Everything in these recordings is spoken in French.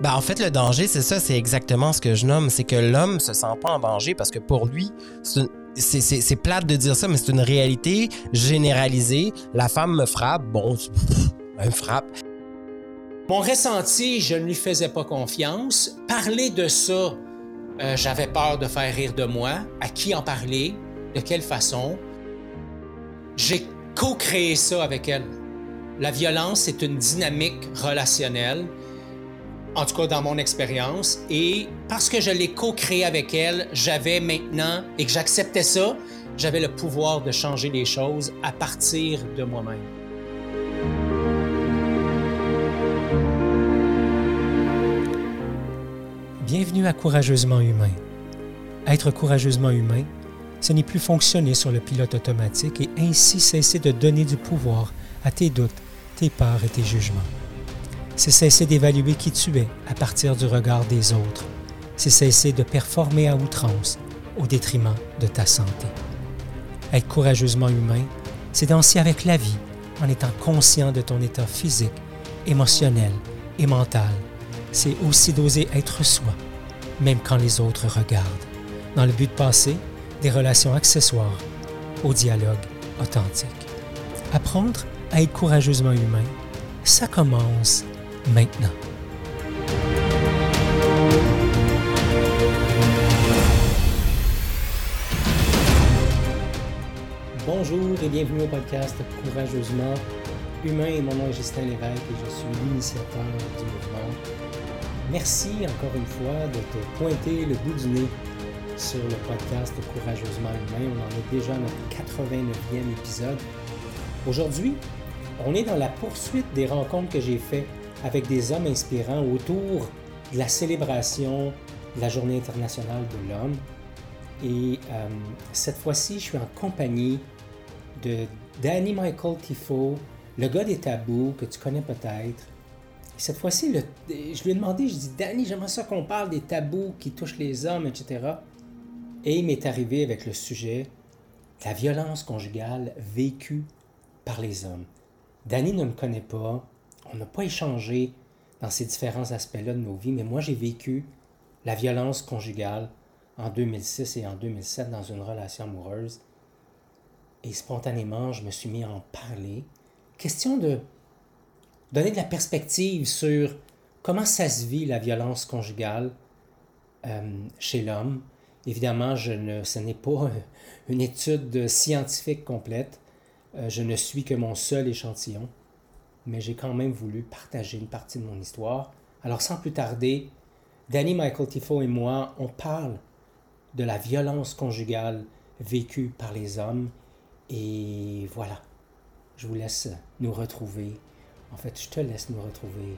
Ben, en fait, le danger, c'est ça, c'est exactement ce que je nomme. C'est que l'homme se sent pas en danger parce que pour lui, c'est plate de dire ça, mais c'est une réalité généralisée. La femme me frappe, bon, elle me frappe. Mon ressenti, je ne lui faisais pas confiance. Parler de ça, euh, j'avais peur de faire rire de moi. À qui en parler? De quelle façon? J'ai co-créé ça avec elle. La violence, c'est une dynamique relationnelle en tout cas dans mon expérience. Et parce que je l'ai co-créé avec elle, j'avais maintenant, et que j'acceptais ça, j'avais le pouvoir de changer les choses à partir de moi-même. Bienvenue à Courageusement Humain. Être courageusement humain, ce n'est plus fonctionner sur le pilote automatique et ainsi cesser de donner du pouvoir à tes doutes, tes peurs et tes jugements. C'est cesser d'évaluer qui tu es à partir du regard des autres. C'est cesser de performer à outrance au détriment de ta santé. Être courageusement humain, c'est danser avec la vie en étant conscient de ton état physique, émotionnel et mental. C'est aussi d'oser être soi, même quand les autres regardent, dans le but de passer des relations accessoires au dialogue authentique. Apprendre à être courageusement humain, ça commence maintenant. Bonjour et bienvenue au podcast Courageusement Humain. Mon nom est Justin Lévesque et je suis l'initiateur du mouvement. Merci encore une fois de te pointer le bout du nez sur le podcast Courageusement Humain. On en est déjà à notre 89e épisode. Aujourd'hui, on est dans la poursuite des rencontres que j'ai faites avec des hommes inspirants autour de la célébration de la Journée internationale de l'homme. Et euh, cette fois-ci, je suis en compagnie de Danny Michael Tifo, le gars des tabous que tu connais peut-être. Cette fois-ci, je lui ai demandé, je dis, Danny, j'aimerais ça qu'on parle des tabous qui touchent les hommes, etc. Et il m'est arrivé avec le sujet la violence conjugale vécue par les hommes. Danny ne me connaît pas, on n'a pas échangé dans ces différents aspects-là de nos vies, mais moi j'ai vécu la violence conjugale en 2006 et en 2007 dans une relation amoureuse. Et spontanément, je me suis mis à en parler. Question de donner de la perspective sur comment ça se vit la violence conjugale euh, chez l'homme. Évidemment, ce n'est pas une étude scientifique complète. Euh, je ne suis que mon seul échantillon mais j'ai quand même voulu partager une partie de mon histoire. Alors sans plus tarder, Danny Michael Tifo et moi, on parle de la violence conjugale vécue par les hommes. Et voilà, je vous laisse nous retrouver. En fait, je te laisse nous retrouver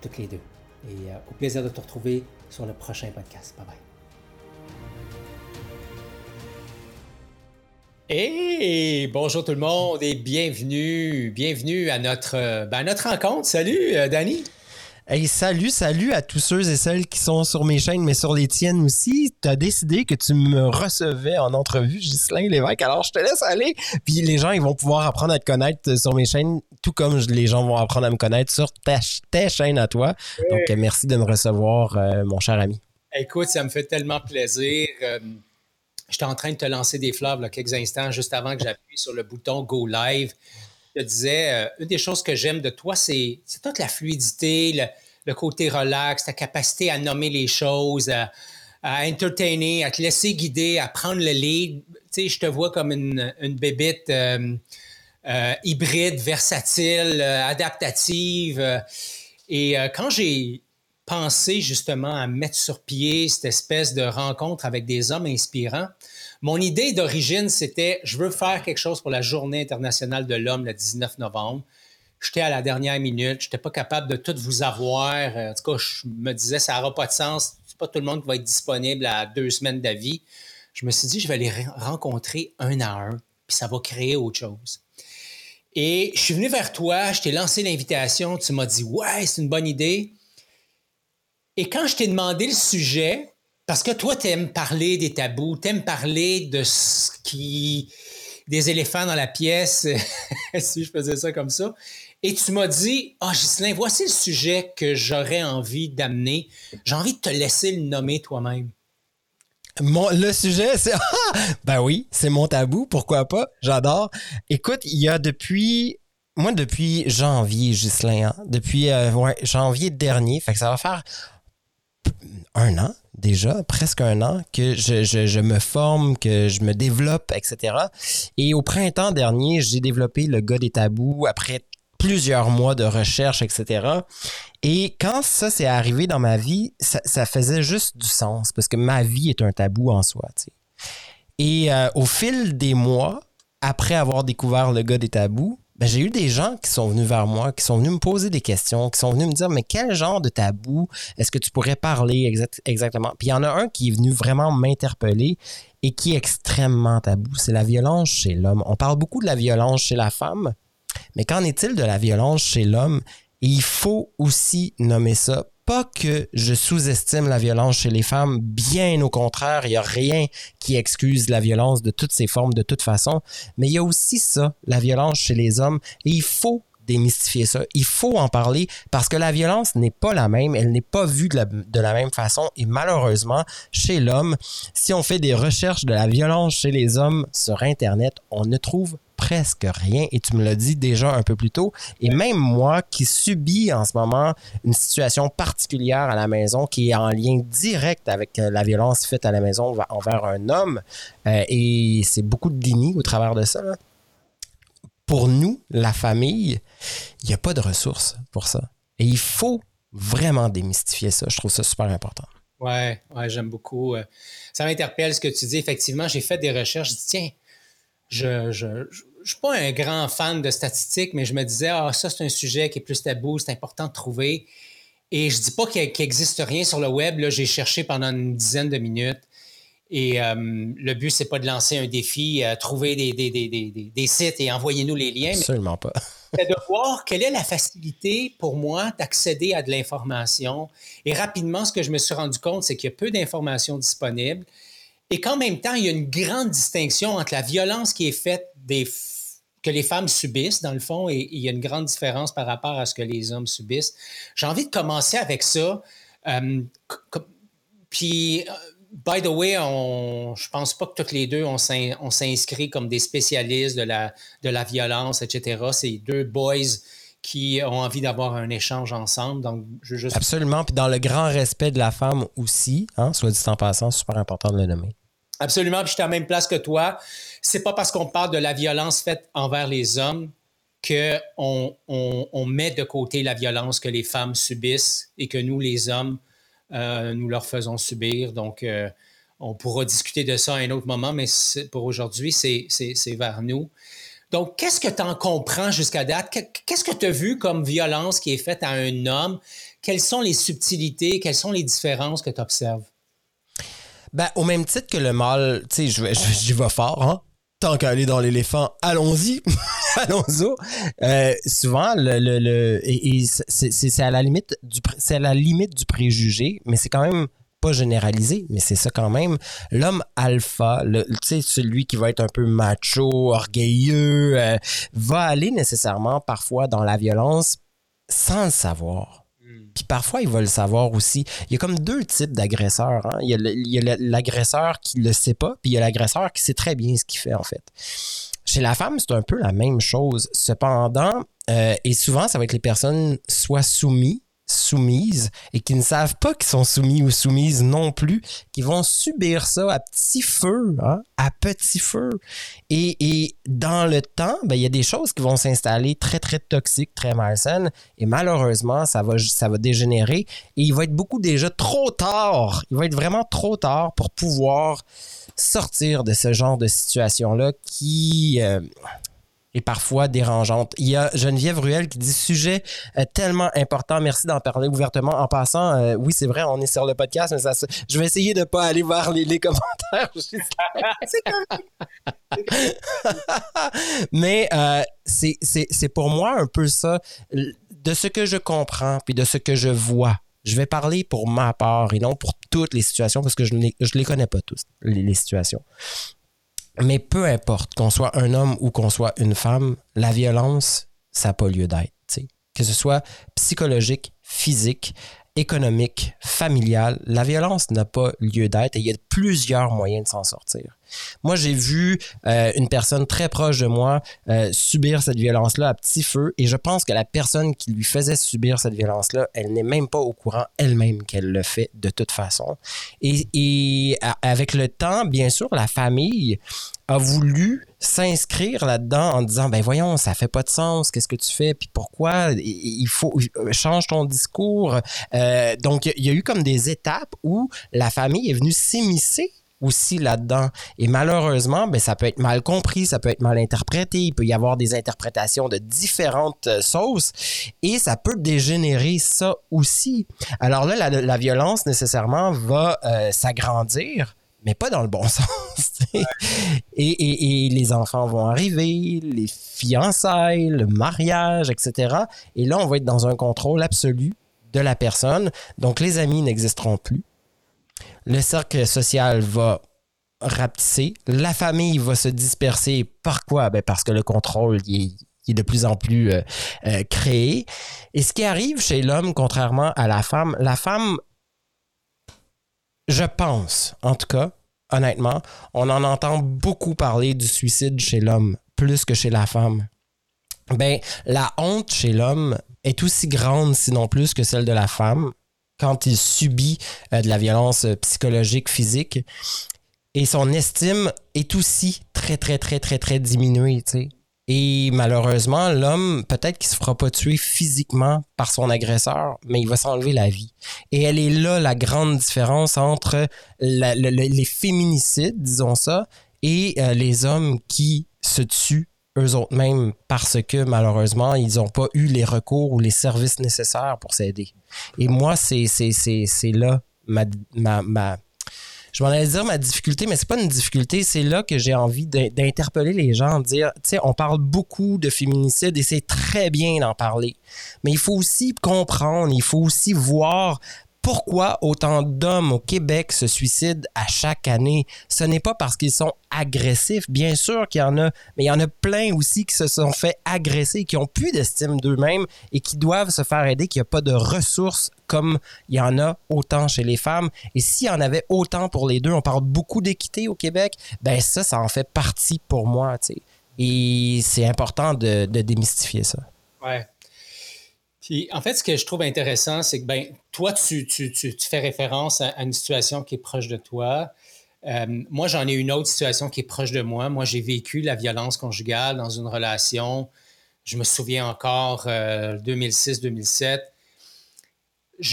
toutes les deux. Et euh, au plaisir de te retrouver sur le prochain podcast. Bye bye. Hey, bonjour tout le monde et bienvenue, bienvenue à notre, ben, notre rencontre. Salut, euh, Danny. Hey, salut, salut à tous ceux et celles qui sont sur mes chaînes, mais sur les tiennes aussi. Tu as décidé que tu me recevais en entrevue, Ghislain Lévesque. Alors, je te laisse aller. Puis les gens, ils vont pouvoir apprendre à te connaître sur mes chaînes, tout comme les gens vont apprendre à me connaître sur ta, chaîne à toi. Donc, merci de me recevoir, euh, mon cher ami. Écoute, ça me fait tellement plaisir. Euh, J'étais en train de te lancer des fleurs là, quelques instants juste avant que j'appuie sur le bouton Go Live. Je te disais, euh, une des choses que j'aime de toi, c'est toute la fluidité, le, côté relax, ta capacité à nommer les choses, à, entertainer, à te laisser guider, à prendre le lead. Tu sais, je te vois comme une, une bébite euh, euh, hybride, versatile, adaptative. et quand j'ai pensé justement à mettre sur pied cette espèce de rencontre avec des hommes inspirants. Mon idée d'origine, c'était je veux faire quelque chose pour la Journée internationale de l'homme le 19 novembre. J'étais à la dernière minute, je n'étais pas capable de tout vous avoir. Euh, en tout cas, je me disais, ça n'aura pas de sens. C'est pas tout le monde qui va être disponible à deux semaines d'avis. Je me suis dit, je vais les rencontrer un à un, puis ça va créer autre chose. Et je suis venu vers toi, je t'ai lancé l'invitation, tu m'as dit, ouais, c'est une bonne idée. Et quand je t'ai demandé le sujet, parce que toi, tu aimes parler des tabous, tu aimes parler de ce qui. des éléphants dans la pièce, si je faisais ça comme ça. Et tu m'as dit, ah, Ghislain, voici le sujet que j'aurais envie d'amener. J'ai envie de te laisser le nommer toi-même. le sujet, c'est. ben oui, c'est mon tabou, pourquoi pas? J'adore. Écoute, il y a depuis. Moi, depuis janvier, Ghislain, hein, depuis euh, janvier dernier, fait que ça va faire un an déjà, presque un an, que je, je, me forme, que je me développe, etc. Et au printemps dernier, j'ai développé le gars des tabous après plusieurs mois de recherche, etc. Et quand ça s'est arrivé dans ma vie, ça, faisait juste du sens parce que ma vie est un tabou en soi. Et euh, au fil des mois, après avoir découvert le gars des tabous, ben, j'ai eu des gens qui sont venus vers moi, qui sont venus me poser des questions, qui sont venus me dire mais quel genre de tabou est-ce que tu pourrais parler exactement? Puis il y en a un qui est venu vraiment m'interpeller et qui est extrêmement tabou, c'est la violence chez l'homme. On parle beaucoup de la violence chez la femme, mais qu'en est-il de la violence chez l'homme? Il faut aussi nommer ça. Pas que je sous-estime la violence chez les femmes, bien au contraire, il n'y a rien qui excuse la violence de toutes ses formes de toute façon, mais il y a aussi ça, la violence chez les hommes, et il faut démystifier ça. Il faut en parler parce que la violence n'est pas la même, elle n'est pas vue de la, de la, même façon et malheureusement, chez l'homme, si on fait des recherches de la violence chez les hommes sur Internet, on ne trouve presque rien. Et tu me l'as dit déjà un peu plus tôt. Et même moi qui subis en ce moment une situation particulière à la maison qui est en lien direct avec euh, la violence faite à la maison envers un homme, euh, et c'est beaucoup de déni au travers de ça. Pour nous, la famille, il n'y a pas de ressources pour ça. Et il faut vraiment démystifier ça. Je trouve ça super important. Ouais, ouais j'aime beaucoup. Euh, ça m'interpelle ce que tu dis. Effectivement, j'ai fait des recherches. Je dis, tiens, je, je, je suis pas un grand fan de statistiques, mais je me disais, ah, ça, c'est un sujet qui est plus tabou, c'est important de trouver. Et je dis pas qu'il n'existe rien sur le web. Là, j'ai cherché pendant une dizaine de minutes. Et euh, le but, c'est pas de lancer un défi, euh, trouver des, des, sites et envoyez-nous les liens. Absolument pas. c'est de voir quelle est la facilité pour moi d'accéder à de l'information. Et rapidement, ce que je me suis rendu compte, c'est qu'il y a peu d'informations disponibles et qu'en même temps, il y a une grande distinction entre la violence qui est faite des que les femmes subissent, dans le fond, et, il y a une grande différence par rapport à ce que les hommes subissent. J'ai envie de commencer avec ça. Euh, puis, euh, by the way, on, je pense pas que toutes les deux, on s'inscrit comme des spécialistes de la, de la violence, etc. C'est deux boys qui ont envie d'avoir un échange ensemble. Donc. Absolument. Puis dans le grand respect de la femme aussi, hein, soit dit en passant, super important de le nommer. Absolument. Puis je suis à la même place que toi c'est pas parce qu'on parle de la violence faite envers les hommes qu'on on, met de côté la violence que les femmes subissent et que nous, les hommes, euh, nous leur faisons subir. Donc, euh, on pourra discuter de ça à un autre moment, mais pour aujourd'hui, c'est vers nous. Donc, qu'est-ce que tu en comprends jusqu'à date? Qu'est-ce que tu as vu comme violence qui est faite à un homme? Quelles sont les subtilités? Quelles sont les différences que tu observes? Ben, au même titre que le mâle, tu sais, j'y vais fort, hein? tant qu'à aller dans l'éléphant, allons-y, allons-y. Euh, souvent, le, le, et, c'est à la limite du à la limite du préjugé, mais c'est quand même pas généralisé, mais c'est ça quand même. L'homme alpha, le, celui qui va être un peu macho, orgueilleux, euh, va aller nécessairement parfois dans la violence sans le savoir. Puis parfois, il va le savoir aussi. Il y a comme deux types d'agresseurs. Hein. Il y a l'agresseur qui le sait pas, puis il y a l'agresseur qui sait très bien ce qu'il fait, en fait. Chez la femme, c'est un peu la même chose. Cependant, euh, et souvent, ça va être les personnes soit soumises soumises et qui ne savent pas qu'ils sont soumis ou soumises non plus, qui vont subir ça à petit feu, hein, à petit feu. Et, dans le temps, ben, il y a des choses qui vont s'installer très, très toxiques, très malsaines, et malheureusement, ça va, ça va dégénérer et il va être beaucoup déjà trop tard. Il va être vraiment trop tard pour pouvoir sortir de ce genre de situation-là qui... Euh, et parfois dérangeante. Il y a Geneviève Ruel qui dit sujet euh, tellement important. Merci d'en parler ouvertement. En passant, euh, oui, c'est vrai, on est sur le podcast, mais ça, je vais essayer de ne pas aller voir les, commentaires. mais euh, c'est pour moi un peu ça, de ce que je comprends puis de ce que je vois. Je vais parler pour ma part et non pour toutes les situations parce que je ne les, les connais pas tous, les situations. Mais peu importe qu'on soit un homme ou qu'on soit une femme, la violence, ça n'a pas lieu d'être. que ce soit psychologique, physique, économique, familial, la violence n'a pas lieu d'être et il y a plusieurs moyens de s'en sortir. Moi, j'ai vu euh, une personne très proche de moi euh, subir cette violence-là à petit feu et je pense que la personne qui lui faisait subir cette violence-là, elle n'est même pas au courant elle-même qu'elle le fait de toute façon. Et, avec le temps, bien sûr, la famille a voulu s'inscrire là-dedans en disant ben voyons ça fait pas de sens qu'est-ce que tu fais puis pourquoi? Il faut change ton discours euh, donc il y a eu comme des étapes où la famille est venue s'immiscer aussi là-dedans. Et malheureusement, ben, ça peut être mal compris, ça peut être mal interprété, il peut y avoir des interprétations de différentes euh, sauces et ça peut dégénérer ça aussi. Alors là, la, violence nécessairement va euh, s'agrandir mais pas dans le bon sens. Et, et, les enfants vont arriver, les fiançailles, le mariage, etc. Et là, on va être dans un contrôle absolu de la personne. Donc, les amis n'existeront plus. Le cercle social va rapetisser. La famille va se disperser. Par quoi? Ben parce que le contrôle est, de plus en plus euh, euh, créé. Et ce qui arrive chez l'homme, contrairement à la femme, la femme je pense, en tout cas, honnêtement, on en entend beaucoup parler du suicide chez l'homme, plus que chez la femme. Ben, la honte chez l'homme est aussi grande, sinon plus, que celle de la femme quand il subit euh, de la violence psychologique, physique. Et son estime est aussi très, très, très, très, très diminuée. Et malheureusement, l'homme, peut-être qu'il se fera pas tuer physiquement par son agresseur, mais il va s'enlever la vie. Et elle est là la grande différence entre les féminicides, disons ça, et euh, les hommes qui se tuent eux autres mêmes parce que malheureusement, ils n'ont pas eu les recours ou les services nécessaires pour s'aider. Et moi, c'est là ma, ma je m'en allais dire ma difficulté, mais c'est pas une difficulté. C'est là que j'ai envie d'interpeller les gens, de dire, tu sais, on parle beaucoup de féminicide et c'est très bien d'en parler. Mais il faut aussi comprendre, il faut aussi voir pourquoi autant d'hommes au Québec se suicident à chaque année? Ce n'est pas parce qu'ils sont agressifs, bien sûr qu'il y en a, mais il y en a plein aussi qui se sont fait agresser, qui ont plus d'estime d'eux-mêmes et qui doivent se faire aider, qu'il n'y a pas de ressources comme il y en a autant chez les femmes. Et s'il y en avait autant pour les deux, on parle beaucoup d'équité au Québec, ben ça, ça en fait partie pour moi, tu. Et c'est important de, de démystifier ça. Ouais en fait, ce que je trouve intéressant, c'est que ben, toi, tu, fais référence à, une situation qui est proche de toi. Euh, moi, j'en ai une autre situation qui est proche de moi. Moi, j'ai vécu la violence conjugale dans une relation. Je me souviens encore, 2006-2007,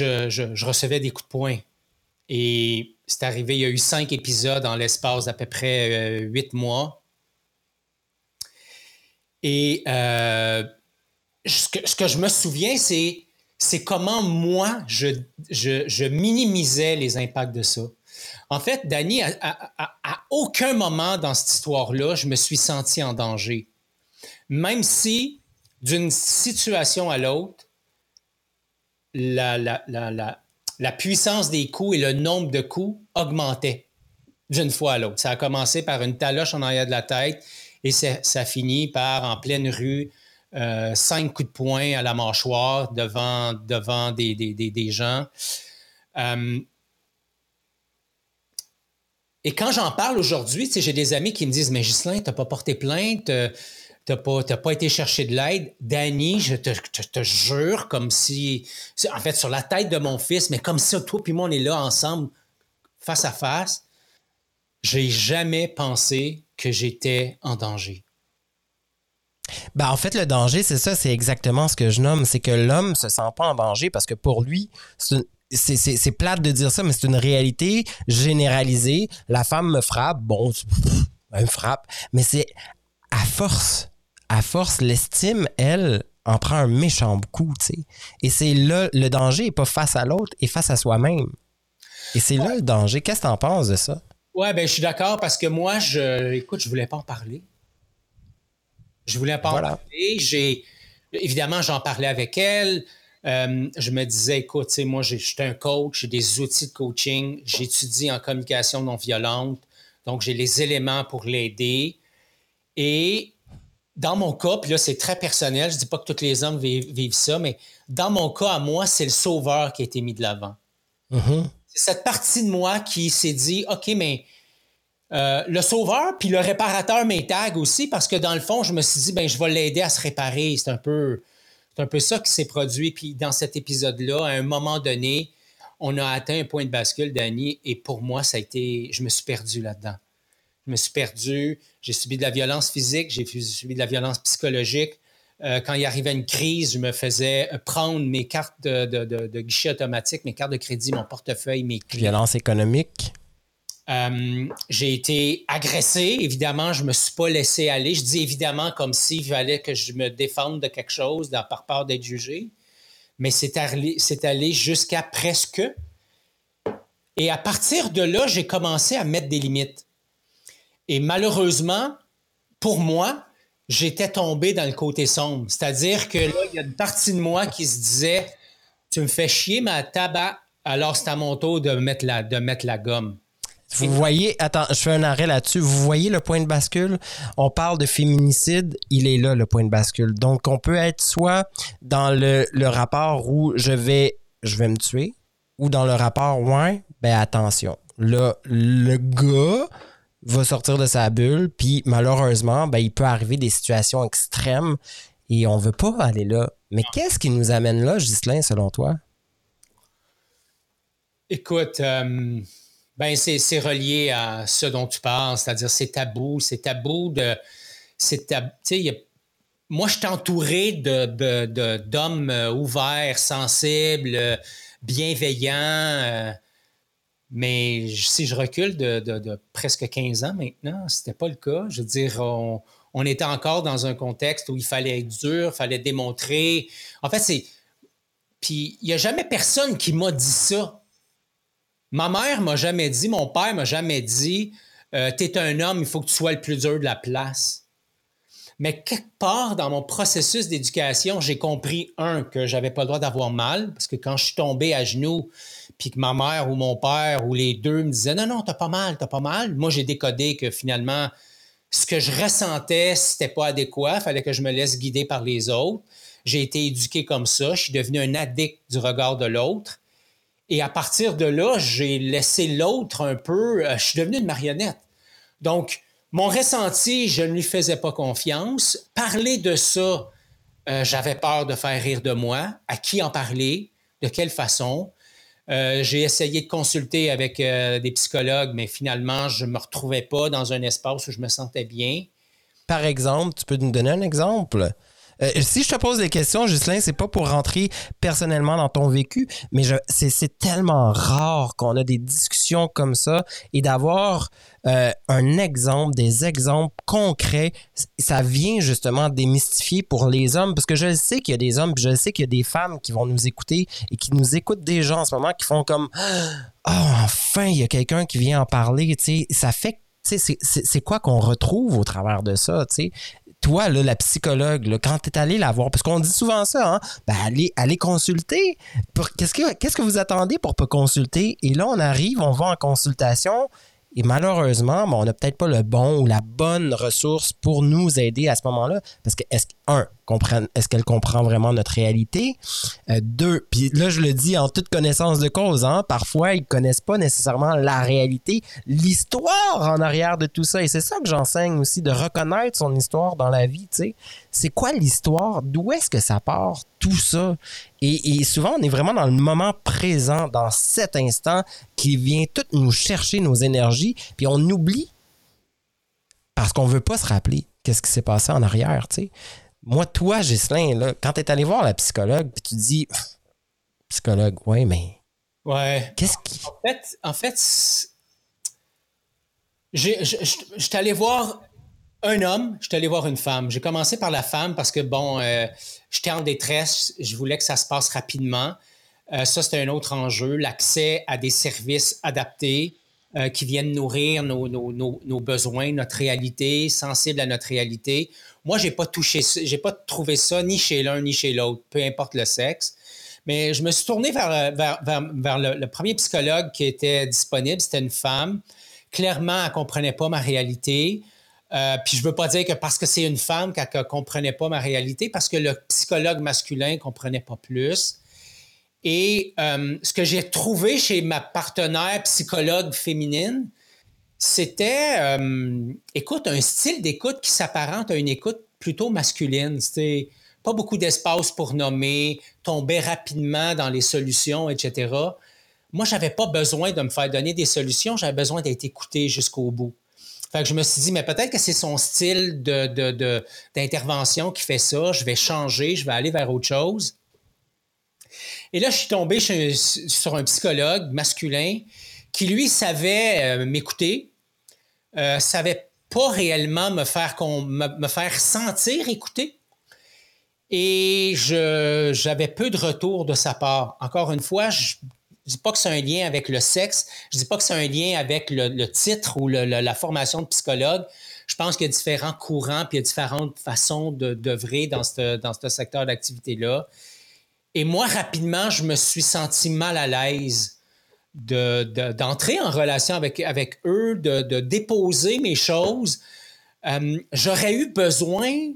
euh, je, recevais des coups de poing. Et c'est arrivé, il y a eu cinq épisodes en l'espace d'à peu près euh, huit mois. Et ce que, je me souviens, c'est, comment moi, je, minimisais les impacts de ça. En fait, Danny, à, aucun moment dans cette histoire-là, je me suis senti en danger. Même si, d'une situation à l'autre, la, la, la, la, puissance des coups et le nombre de coups augmentaient d'une fois à l'autre. Ça a commencé par une taloche en arrière de la tête et ça, ça finit par, en pleine rue, euh, cinq coups de poing à la mâchoire devant, devant des, des, gens. Euh, et quand j'en parle aujourd'hui, j'ai des amis qui me disent Mais Ghislain, tu n'as pas porté plainte, euh, tu n'as pas, pas, été chercher de l'aide. Danny, je te, te, jure, comme si, en fait, sur la tête de mon fils, mais comme si toi et moi, on est là ensemble, face à face, j'ai jamais pensé que j'étais en danger. Ben, en fait, le danger, c'est ça, c'est exactement ce que je nomme. C'est que l'homme se sent pas en danger parce que pour lui, c'est plate de dire ça, mais c'est une réalité généralisée. La femme me frappe, bon, elle me frappe, mais c'est à force, à force, l'estime, elle, en prend un méchant coup, tu sais. Et c'est là, le danger n'est pas face à l'autre, et face à soi-même. Et c'est là le danger. Qu'est-ce que tu en penses de ça? Ouais, ben je suis d'accord parce que moi, je, écoute, je voulais pas en parler. Je voulais pas en parler. J'ai, évidemment, j'en parlais avec elle. Euh, je me disais, écoute, moi, je suis un coach, j'ai des outils de coaching, j'étudie en communication non violente, donc j'ai les éléments pour l'aider. Et dans mon cas, puis là, c'est très personnel, je dis pas que tous les hommes vivent, ça, mais dans mon cas, à moi, c'est le sauveur qui a été mis de l'avant. Mm-hmm. C'est cette partie de moi qui s'est dit, OK, mais euh, le sauveur, puis le réparateur mes aussi, parce que dans le fond, je me suis dit, ben, je vais l'aider à se réparer. C'est un peu, un peu ça qui s'est produit. Puis dans cet épisode-là, à un moment donné, on a atteint un point de bascule, Danny, et pour moi, ça a été, je me suis perdu là-dedans. Je me suis perdu, j'ai subi de la violence physique, j'ai subi de la violence psychologique. Euh, quand il arrivait une crise, je me faisais prendre mes cartes de, guichet automatique, mes cartes de crédit, mon portefeuille, mes clés. Violence économique. Euh, j'ai été agressé, évidemment, je ne me suis pas laissé aller. Je dis évidemment comme s'il fallait que je me défende de quelque chose par peur d'être jugé. Mais c'est allé, allé jusqu'à presque. Et à partir de là, j'ai commencé à mettre des limites. Et malheureusement, pour moi, j'étais tombé dans le côté sombre. C'est-à-dire que là, il y a une partie de moi qui se disait Tu me fais chier, ma tabac, alors c'est à mon tour de mettre la, de mettre la gomme. Vous voyez, attends, je fais un arrêt là-dessus. Vous voyez le point de bascule? On parle de féminicide, il est là, le point de bascule. Donc, on peut être soit dans le, le rapport où je vais, je vais me tuer, ou dans le rapport, ouais, ben attention. Là, le gars va sortir de sa bulle, puis malheureusement, ben, il peut arriver des situations extrêmes et on veut pas aller là. Mais qu'est-ce qui nous amène là, Ghislain, selon toi? Écoute, euh, ben c'est relié à ce dont tu parles, c'est-à-dire c'est tabou, c'est tabou de... moi, je suis entouré d'hommes de, euh, ouverts, sensibles, bienveillants. Euh, mais si je recule de, presque 15 ans maintenant, ce n'était pas le cas. Je veux dire, on, était encore dans un contexte où il fallait être dur, il fallait démontrer. En fait, c'est. Puis il n'y a jamais personne qui m'a dit ça. Ma mère m'a jamais dit, mon père m'a jamais dit euh, Tu es un homme, il faut que tu sois le plus dur de la place. Mais quelque part dans mon processus d'éducation, j'ai compris, un, que j'avais pas le droit d'avoir mal, parce que quand je suis tombé à genoux, puis que ma mère ou mon père ou les deux me disaient non, non, t'as pas mal, t'as pas mal. Moi, j'ai décodé que finalement, ce que je ressentais, c'était pas adéquat. Fallait que je me laisse guider par les autres. J'ai été éduqué comme ça. Je suis devenu un addict du regard de l'autre. Et à partir de là, j'ai laissé l'autre un peu. Euh, je suis devenu une marionnette. Donc, mon ressenti, je ne lui faisais pas confiance. Parler de ça, euh, j'avais peur de faire rire de moi. À qui en parler? De quelle façon? Euh, j'ai essayé de consulter avec des psychologues, mais finalement, je ne me retrouvais pas dans un espace où je me sentais bien. Par exemple, tu peux nous donner un exemple? Euh, si je te pose des questions, Ghislain, c'est pas pour rentrer personnellement dans ton vécu, mais c'est tellement rare qu'on a des discussions comme ça et d'avoir euh, un exemple, des exemples concrets, ça vient justement démystifier pour les hommes, parce que je sais qu'il y a des hommes, je sais qu'il y a des femmes qui vont nous écouter et qui nous écoutent gens en ce moment qui font comme oh, enfin, il y a quelqu'un qui vient en parler, tu sais, ça fait c'est quoi qu'on retrouve au travers de ça, tu sais? Toi, là, la psychologue, quand tu es allé la voir, parce qu'on dit souvent ça, hein, ben, allez, allez consulter. Qu'est-ce que, qu'est-ce que vous attendez pour pas consulter? Et là, on arrive, on va en consultation. Et malheureusement, ben, on n'a peut-être pas le bon ou la bonne ressource pour nous aider à ce moment-là. Parce que, est-ce, un, est-ce qu'elle comprend vraiment notre réalité? Euh, deux, puis là, je le dis en toute connaissance de cause, hein, parfois, ils connaissent pas nécessairement la réalité, l'histoire en arrière de tout ça. Et c'est ça que j'enseigne aussi, de reconnaître son histoire dans la vie, tu sais. C'est quoi l'histoire? D'où est-ce que ça part, tout ça? Et, souvent, on est vraiment dans le moment présent, dans cet instant qui vient tout nous chercher nos énergies, puis on oublie parce qu'on veut pas se rappeler qu'est-ce qui s'est passé en arrière, tu sais. Moi, toi, Ghislain, là, quand tu es allé voir la psychologue, puis tu dis psychologue, ouais, mais. Ouais. Qu'est-ce qui. En fait, en fait je suis allé voir un homme, je suis allé voir une femme. J'ai commencé par la femme parce que, bon, euh, j'étais en détresse, je voulais que ça se passe rapidement. Euh, ça, c'était un autre enjeu, l'accès à des services adaptés euh, qui viennent nourrir nos, nos, nos, besoins, notre réalité, sensible à notre réalité. Moi, j'ai pas touché, j'ai pas trouvé ça ni chez l'un ni chez l'autre, peu importe le sexe. Mais je me suis tourné vers, vers, vers, le, premier psychologue qui était disponible. C'était une femme. Clairement, elle comprenait pas ma réalité. Euh, puis je veux pas dire que parce que c'est une femme qu'elle ne comprenait pas ma réalité, parce que le psychologue masculin comprenait pas plus. Et euh, ce que j'ai trouvé chez ma partenaire psychologue féminine, c'était, euh, écoute, un style d'écoute qui s'apparente à une écoute plutôt masculine. C'était pas beaucoup d'espace pour nommer, tomber rapidement dans les solutions, etc. Moi, j'avais pas besoin de me faire donner des solutions, j'avais besoin d'être écouté jusqu'au bout. Fait je me suis dit, mais peut-être que c'est son style d'intervention de, qui fait ça. Je vais changer, je vais aller vers autre chose. Et là, je suis tombé sur un psychologue masculin qui, lui, savait euh, m'écouter, euh, savait pas réellement me faire, me, faire sentir écouter. Et j'avais peu de retour de sa part. Encore une fois, je je dis pas que c'est un lien avec le sexe, je dis pas que c'est un lien avec le, titre ou la formation de psychologue. Je pense qu'il y a différents courants puis il y a différentes façons d'œuvrer dans ce, dans ce secteur d'activité-là. Et moi, rapidement, je me suis senti mal à l'aise d'entrer en relation avec, avec eux, de, déposer mes choses. Euh, j'aurais eu besoin,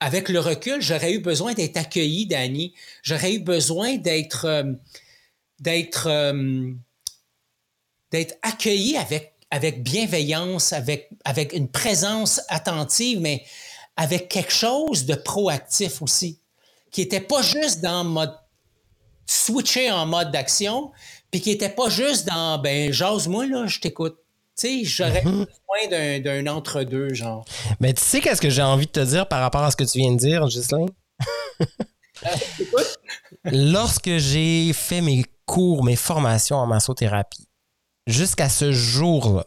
avec le recul, j'aurais eu besoin d'être accueilli, Dani. J'aurais eu besoin d'être... Euh, d'être euh, d'être accueilli avec, avec bienveillance, avec, avec une présence attentive, mais avec quelque chose de proactif aussi, qui n'était pas juste dans mode switcher en mode d'action, puis qui n'était pas juste dans ben jase-moi là, je t'écoute. Tu sais, j'aurais mhm. besoin d'un entre-deux, genre. Mais tu sais qu'est-ce que j'ai envie de te dire par rapport à ce que tu viens de dire, Ghislain? Lorsque j'ai fait mes cours, mes formations en massothérapie, jusqu'à ce jour-là,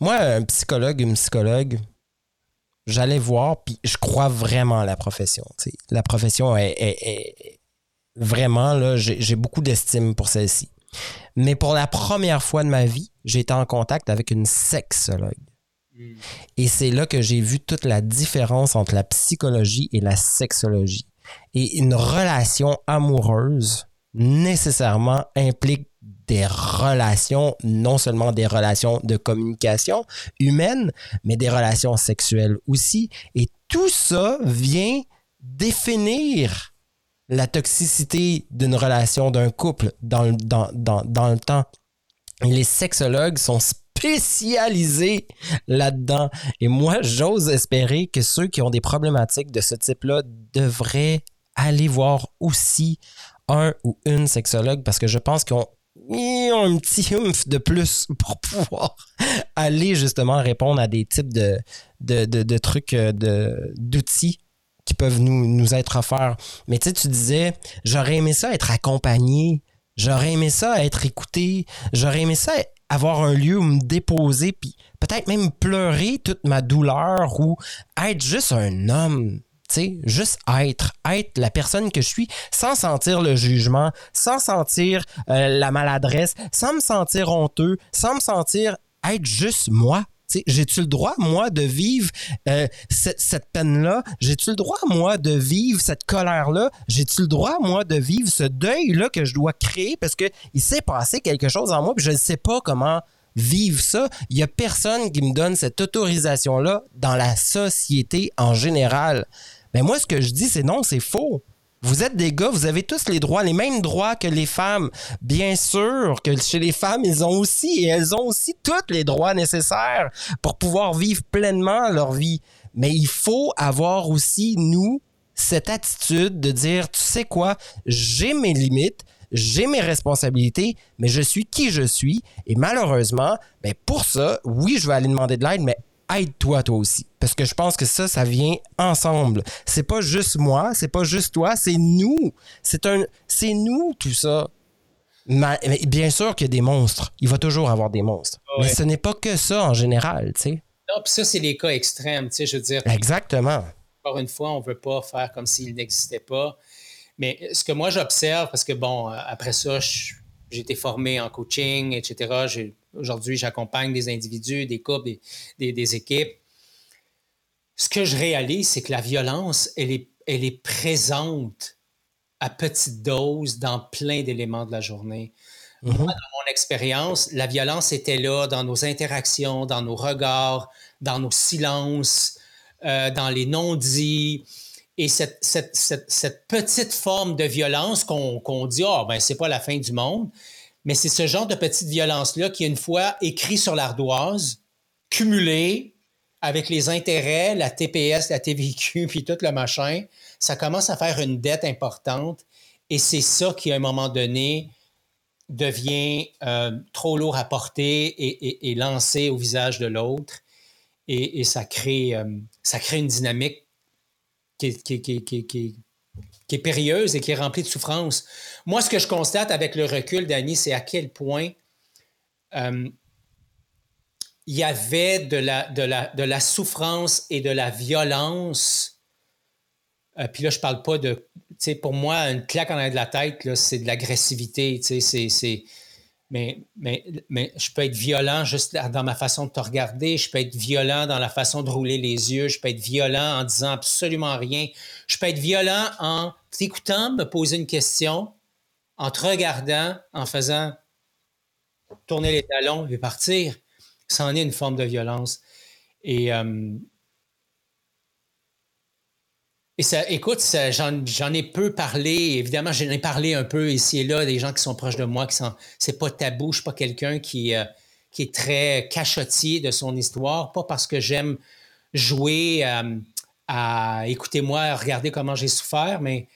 moi, un psychologue, une psychologue, j'allais voir, puis je crois vraiment à la profession. La profession est, vraiment, là, j'ai beaucoup d'estime pour celle-ci. Mais pour la première fois de ma vie, j'ai été en contact avec une sexologue. Hmm. Et c'est là que j'ai vu toute la différence entre la psychologie et la sexologie. Et une relation amoureuse nécessairement implique des relations, non seulement des relations de communication humaine, mais des relations sexuelles aussi. Et tout ça vient définir la toxicité d'une relation d'un couple dans le, temps. les sexologues sont spécialisés là-dedans. Et moi, j'ose espérer que ceux qui ont des problématiques de ce type-là devraient aller voir aussi un ou une sexologue parce que je pense qu'ils ont un petit oomph de plus pour pouvoir aller justement répondre à des types de, de, trucs, euh, d'outils qui peuvent nous, être offerts. Mais tu tu disais, j'aurais aimé ça être accompagné, j'aurais aimé ça être écouté, j'aurais aimé ça avoir un lieu où me déposer, puis peut-être même pleurer toute ma douleur ou être juste un homme sais, juste être, être la personne que je suis sans sentir le jugement, sans sentir euh, la maladresse, sans me sentir honteux, sans me sentir être juste moi. J'ai-tu le droit, moi, de vivre euh, cette, peine-là? J'ai-tu le droit, moi, de vivre cette colère-là? J'ai-tu le droit, moi, de vivre ce deuil-là que je dois créer parce qu'il s'est passé quelque chose en moi puis je ne sais pas comment vivre ça? Il n'y a personne qui me donne cette autorisation-là dans la société en général. Mais moi, ce que je dis, c'est non, c'est faux. Vous êtes des gars, vous avez tous les droits, les mêmes droits que les femmes. Bien sûr que chez les femmes, ils ont aussi, et elles ont aussi tous les droits nécessaires pour pouvoir vivre pleinement leur vie. Mais il faut avoir aussi, nous, cette attitude de dire, tu sais quoi, j'ai mes limites, j'ai mes responsabilités, mais je suis qui je suis. Et malheureusement, ben pour ça, oui, je vais aller demander de l'aide, mais aide-toi toi aussi. Parce que je pense que ça, ça vient ensemble. C'est pas juste moi, c'est pas juste toi, c'est nous. C'est un, c'est nous tout ça. Mais, bien sûr qu'il y a des monstres. Il va toujours avoir des monstres. Mais ce n'est pas que ça en général, tu sais. Non, puis ça, c'est les cas extrêmes, tu sais, je veux dire. Exactement. Encore une fois, on veut pas faire comme s'il n'existait pas. Mais ce que moi, j'observe, parce que bon, après ça, j'ai été formé en coaching, etc. Aujourd'hui, j'accompagne des individus, des couples, des, équipes. Ce que je réalise, c'est que la violence, elle est, elle est présente à petite dose dans plein d'éléments de la journée. Moi, dans mon expérience, la violence était là dans nos interactions, dans nos regards, dans nos silences, euh, dans les non-dits. Et cette, cette, cette, cette, petite forme de violence qu'on dit, ah, oh, ben, c'est pas la fin du monde, mais c'est ce genre de petite violence-là qui, une fois écrit sur l'ardoise, cumulé avec les intérêts, la TPS, la TVQ, puis tout le machin, ça commence à faire une dette importante. Et c'est ça qui, à un moment donné, devient euh, trop lourd à porter et, lancé au visage de l'autre. Et, ça, crée, euh, ça crée une dynamique qui, qui, qui, est périlleuse et qui est remplie de souffrance. Moi, ce que je constate avec le recul, Dani, c'est à quel point euh, il y avait de la, souffrance et de la violence. Euh, puis là, je parle pas de. Pour moi, une claque en arrière de la tête, c'est de l'agressivité. C'est. Mais, mais, mais je peux être violent juste dans ma façon de te regarder, je peux être violent dans la façon de rouler les yeux, je peux être violent en disant absolument rien, je peux être violent en t'écoutant me poser une question, en te regardant, en faisant tourner les talons et partir c'en est une forme de violence. Et, euh, et ça, écoute, j'en ai peu parlé. Évidemment, j'en ai parlé un peu ici et là, des gens qui sont proches de moi, qui sont, c'est pas tabou. Je suis pas quelqu'un qui, euh, qui est très cachotier de son histoire, pas parce que j'aime jouer euh, à écouter moi, regarder comment j'ai souffert, mais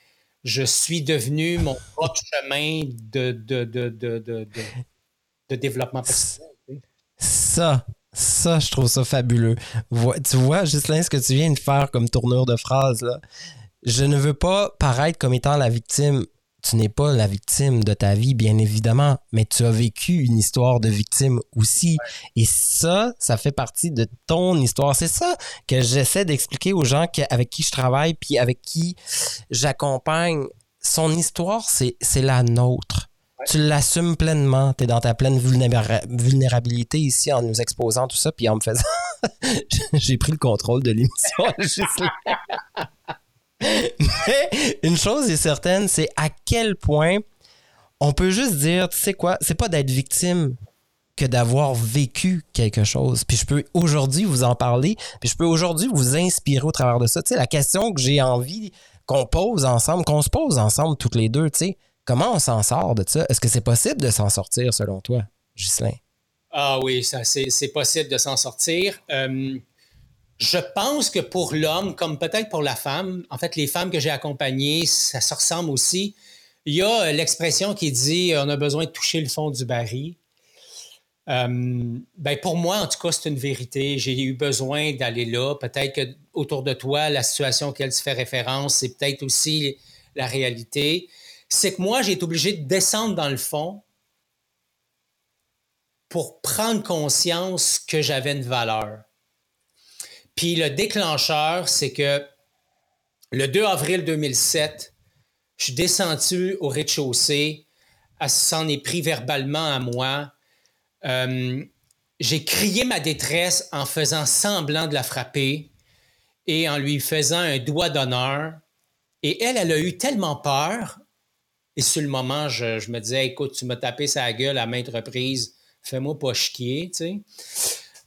je suis devenu mon propre chemin de, de, de, de développement personnel. Ça, ça, je trouve ça fabuleux. Tu vois, Gislain, ce que tu viens de faire comme tournure de phrase, là. Je ne veux pas paraître comme étant la victime. Tu n'es pas la victime de ta vie, bien évidemment, mais tu as vécu une histoire de victime aussi. Et ça, ça fait partie de ton histoire. C'est ça que j'essaie d'expliquer aux gens avec qui je travaille, puis avec qui j'accompagne. Son histoire, c'est la nôtre tu l'assumes pleinement. Tu es dans ta pleine vulnérabilité ici en nous exposant tout ça, puis en me faisant. J'ai pris le contrôle de l'émission juste Mais une chose est certaine, c'est à quel point on peut juste dire, tu sais quoi, c'est pas d'être victime que d'avoir vécu quelque chose. Puis je peux aujourd'hui vous en parler, puis je peux aujourd'hui vous inspirer au travers de ça. Tu sais, la question que j'ai envie qu'on pose ensemble, qu'on se pose ensemble toutes les deux, tu sais, Comment on s'en sort de ça? Est-ce que c'est possible de s'en sortir selon toi, Ghislain? Ah oui, c'est, possible de s'en sortir. Euh, je pense que pour l'homme, comme peut-être pour la femme, en fait, les femmes que j'ai accompagnées, ça se ressemble aussi. Il y a l'expression qui dit on a besoin de toucher le fond du baril. Euh, ben pour moi, en tout cas, c'est une vérité. J'ai eu besoin d'aller là. Peut-être que autour de toi, la situation auquel tu fais référence, c'est peut-être aussi la réalité c'est que moi, j'ai été obligé de descendre dans le fond pour prendre conscience que j'avais une valeur. Puis le déclencheur, c'est que le 2 avril 2007, je suis descendu au rez-de-chaussée, elle s'en est pris verbalement à moi. Euh, j'ai crié ma détresse en faisant semblant de la frapper et en lui faisant un doigt d'honneur. Et elle, elle a eu tellement peur et sur le moment, je, me disais, écoute, tu m'as tapé sa gueule à maintes reprises, fais-moi pas chier, tu sais.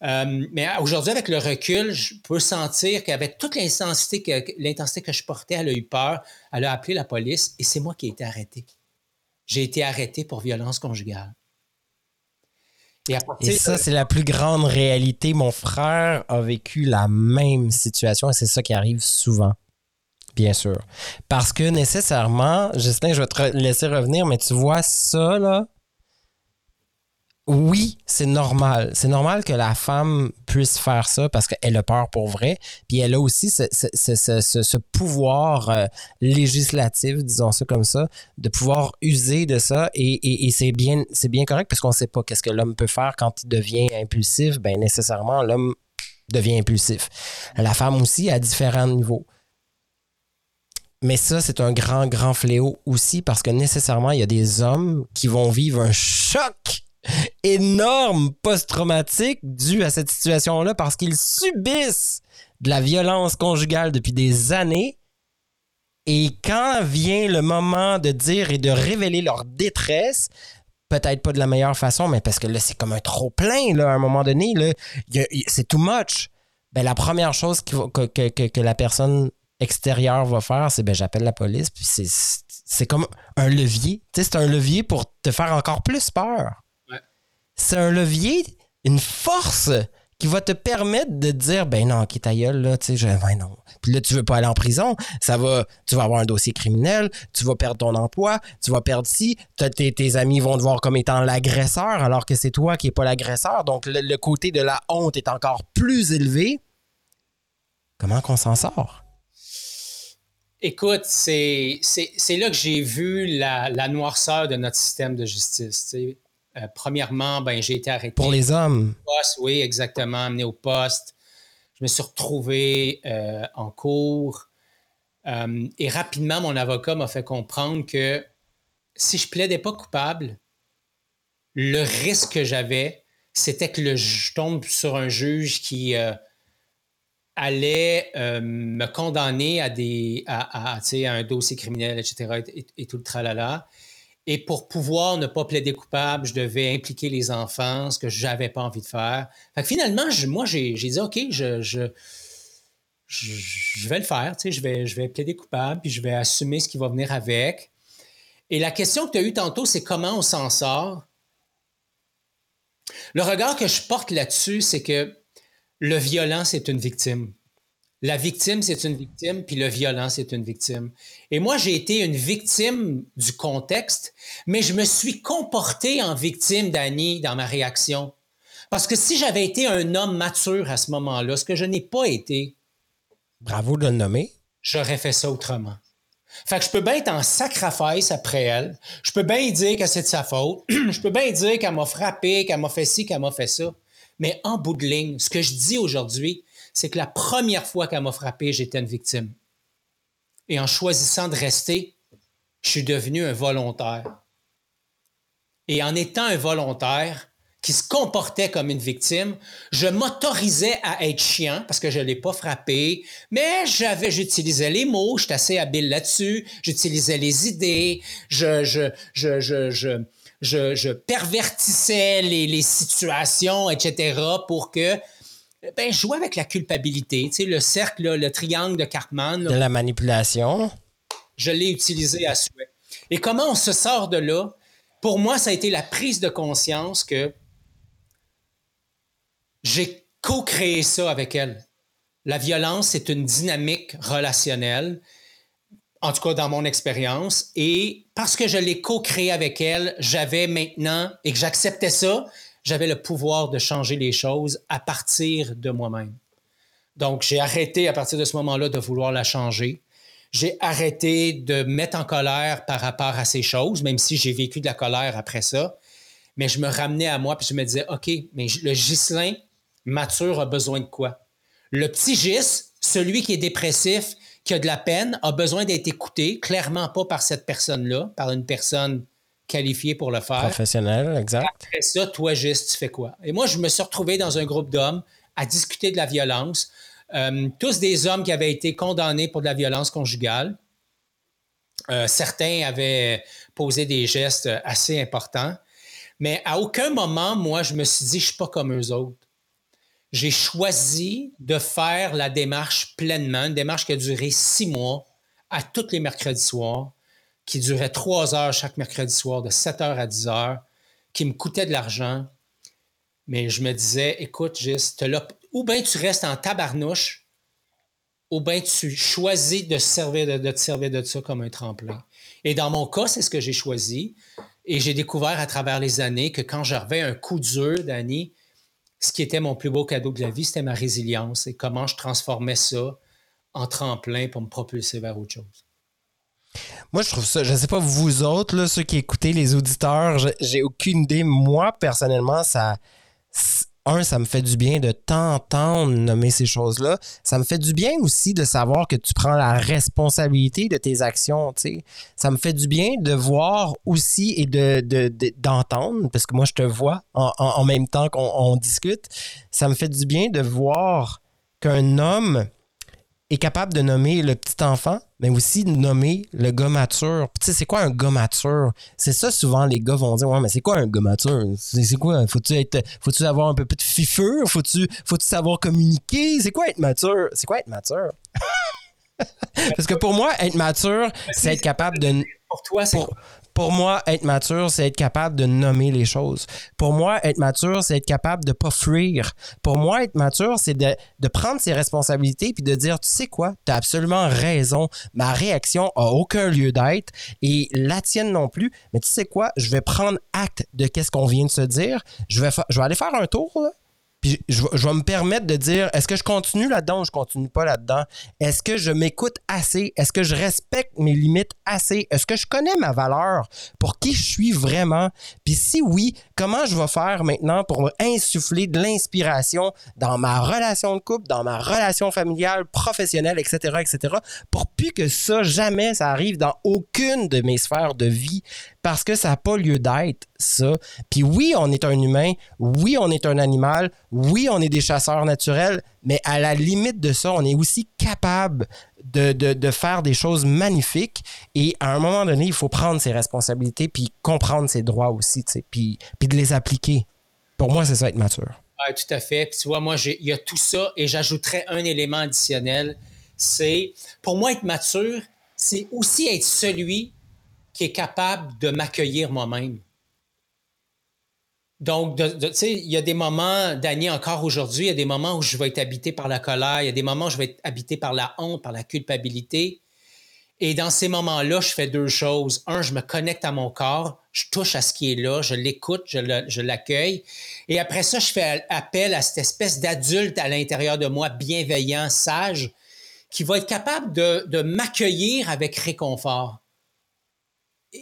Euh, mais aujourd'hui, avec le recul, je peux sentir qu'avec toute l'intensité que, l'intensité que je portais, elle a eu peur, elle a appelé la police et c'est moi qui ai été arrêté. J'ai été arrêté pour violence conjugale. Et, et ça, c'est la plus grande réalité. Mon frère a vécu la même situation et c'est ça qui arrive souvent. Bien sûr. Parce que nécessairement, Justin, je vais te laisser revenir, mais tu vois ça, là? Oui, c'est normal. C'est normal que la femme puisse faire ça parce qu'elle a peur pour vrai. Puis elle a aussi ce, pouvoir euh, législatif, disons ça comme ça, de pouvoir user de ça. Et, c'est bien, bien correct parce qu'on ne sait pas qu'est-ce que l'homme peut faire quand il devient impulsif. Ben nécessairement, l'homme devient impulsif. La femme aussi à différents niveaux. Mais ça, c'est un grand, grand fléau aussi parce que nécessairement, il y a des hommes qui vont vivre un choc énorme post-traumatique dû à cette situation-là parce qu'ils subissent de la violence conjugale depuis des années. Et quand vient le moment de dire et de révéler leur détresse, peut-être pas de la meilleure façon, mais parce que là, c'est comme un trop plein, là, à un moment donné, c'est too much. Ben, la première chose que la personne extérieure va faire, c'est ben, j'appelle la police, puis c'est, c'est comme un levier. Tu sais, c'est un levier pour te faire encore plus peur. Ouais. C'est un levier, une force qui va te permettre de dire ben non, ok, ta gueule, là, tu sais, je, ben non. Puis là, tu veux pas aller en prison, ça va, tu vas avoir un dossier criminel, tu vas perdre ton emploi, tu vas perdre ci, tes, tes amis vont te voir comme étant l'agresseur, alors que c'est toi qui n'es pas l'agresseur. Donc, le, le côté de la honte est encore plus élevé. Comment qu'on s'en sort? Écoute, c'est là que j'ai vu la, la noirceur de notre système de justice. tu sais. Euh, premièrement, ben, j'ai été arrêté. Pour les hommes, au poste, oui, exactement, amené au poste. Je me suis retrouvé euh, en cours. Euh, et rapidement, mon avocat m'a fait comprendre que si je plaidais pas coupable, le risque que j'avais, c'était que le, je tombe sur un juge qui allait euh, me condamner à, des, à, à, un dossier criminel, etc., et, tout le tralala. Et pour pouvoir ne pas plaider coupable, je devais impliquer les enfants, ce que je n'avais pas envie de faire. Fait que finalement, moi, j'ai dit, OK, je vais le faire, tu sais, je vais, je vais plaider coupable, puis je vais assumer ce qui va venir avec. Et la question que tu as eue tantôt, c'est comment on s'en sort? Le regard que je porte là-dessus, c'est que le violent, c'est une victime. La victime, c'est une victime, puis le violent, c'est une victime. Et moi, j'ai été une victime du contexte, mais je me suis comporté en victime d'Annie dans ma réaction. Parce que si j'avais été un homme mature à ce moment-là, ce que je n'ai pas été, bravo de le nommer. j'aurais fait ça autrement. Fait que je peux bien être en sacrifice après elle. Je peux bien dire que c'est de sa faute. je peux bien dire qu'elle m'a frappé, qu'elle m'a fait ci, qu'elle m'a fait ça. Mais en bout de ligne, ce que je dis aujourd'hui, c'est que la première fois qu'elle m'a frappé, j'étais une victime. Et en choisissant de rester, je suis devenu un volontaire. Et en étant un volontaire qui se comportait comme une victime, je m'autorisais à être chiant parce que je ne l'ai pas frappé, mais j'avais, j'utilisais les mots, j'étais assez habile là-dessus, j'utilisais les idées, je, je, je, je, je, je, je pervertissais les, les situations, etc., pour que ben, je jouais avec la culpabilité. Tu sais, le cercle, là, le triangle de Cartman, là, De la manipulation. je l'ai utilisé à souhait. Et comment on se sort de là? Pour moi, ça a été la prise de conscience que j'ai co-créé ça avec elle. La violence, c'est une dynamique relationnelle, en tout cas dans mon expérience. Et parce que je l'ai co-créé avec elle, j'avais maintenant, et que j'acceptais ça, j'avais le pouvoir de changer les choses à partir de moi-même. Donc, j'ai arrêté à partir de ce moment-là de vouloir la changer. J'ai arrêté de me mettre en colère par rapport à ces choses, même si j'ai vécu de la colère après ça. Mais je me ramenais à moi puis je me disais, OK, mais le Ghislain mature a besoin de quoi? Le petit Gis, celui qui est dépressif, qui a de la peine, a besoin d'être écouté, clairement pas par cette personne-là, par une personne qualifiée pour le faire. Professionnel, exact. Après ça, toi, Gis, tu fais quoi? Et moi, je me suis retrouvé dans un groupe d'hommes à discuter de la violence. Euh, tous des hommes qui avaient été condamnés pour de la violence conjugale. Euh, certains avaient posé des gestes assez importants. Mais à aucun moment, moi, je me suis dit, je suis pas comme eux autres. J'ai choisi de faire la démarche pleinement, une démarche qui a duré six mois, à tous les mercredis soirs, qui durait trois heures chaque mercredi soir, de 7 heures à 10 heures, qui me coûtait de l'argent. Mais je me disais, écoute, là- ou bien tu restes en tabarnouche, ou bien tu choisis de, servir de, de te servir de ça comme un tremplin. Et dans mon cas, c'est ce que j'ai choisi. Et j'ai découvert à travers les années que quand j'avais un coup dur, Danny, ce qui était mon plus beau cadeau de la vie, c'était ma résilience et comment je transformais ça en tremplin pour me propulser vers autre chose. Moi, je trouve ça, je sais pas vous autres, ceux qui écoutez, les auditeurs, j'ai aucune idée. Moi, personnellement, ça. Un, ça me fait du bien de t'entendre nommer ces choses-là. Ça me fait du bien aussi de savoir que tu prends la responsabilité de tes actions. Ça me fait du bien de voir aussi et de, de- de- d'entendre, parce que moi, je te vois en, même temps qu'on on discute. Ça me fait du bien de voir qu'un homme est capable de nommer le petit enfant, mais aussi de nommer le gars mature. Tu sais, c'est quoi un gars mature? C'est ça, souvent, les gars vont dire, ouais, mais c'est quoi un gars mature? C'est c'est quoi? Faut-tu être, faut-tu avoir un peu plus de fifure? Faut-tu, faut-tu savoir communiquer? C'est quoi être mature? C'est quoi être mature? Parce que pour moi, être mature, c'est être capable de, Pour toi, c'est pour, pour moi, être mature, c'est être capable de nommer les choses. Pour moi, être mature, c'est être capable de pas fuir. Pour moi, être mature, c'est de, prendre ses responsabilités puis de dire, tu sais quoi, tu as absolument raison. Ma réaction a aucun lieu d'être et la tienne non plus. Mais tu sais quoi, je vais prendre acte de qu'est-ce qu'on vient de se dire. Je vais, je vais aller faire un tour, là. Je, vais- me permettre de dire, est-ce que je continue là-dedans ou je continue pas là-dedans? Est-ce que je m'écoute assez? Est-ce que je respecte mes limites assez? Est-ce que je connais ma valeur pour qui je suis vraiment? Puis si oui, comment je vais faire maintenant pour insuffler de l'inspiration dans ma relation de couple, dans ma relation familiale, professionnelle, etc., etc., pour plus que ça, jamais ça arrive dans aucune de mes sphères de vie parce que ça n'a pas lieu d'être, ça. Puis oui, on est un humain, oui, on est un animal, oui, on est des chasseurs naturels, mais à la limite de ça, on est aussi capable de, de- de faire des choses magnifiques. Et à un moment donné, il faut prendre ses responsabilités puis comprendre ses droits aussi, puis, puis de les appliquer. Pour moi, c'est ça être mature. Ouais, tout à fait. Puis tu vois, moi, il y a tout ça et j'ajouterais un élément additionnel. C'est, pour moi, être mature, c'est aussi être celui qui est capable de m'accueillir moi-même. Donc, tu sais, il y a des moments, Dany, encore aujourd'hui, il y a des moments où je vais être habité par la colère, il y a des moments où je vais être habité par la honte, par la culpabilité. Et dans ces moments-là, je fais deux choses. Un, je me connecte à mon corps, je touche à ce qui est là, je l'écoute, je le- je l'accueille. Et après ça, je fais appel à cette espèce d'adulte à l'intérieur de moi, bienveillant, sage, qui va être capable de m'accueillir avec réconfort.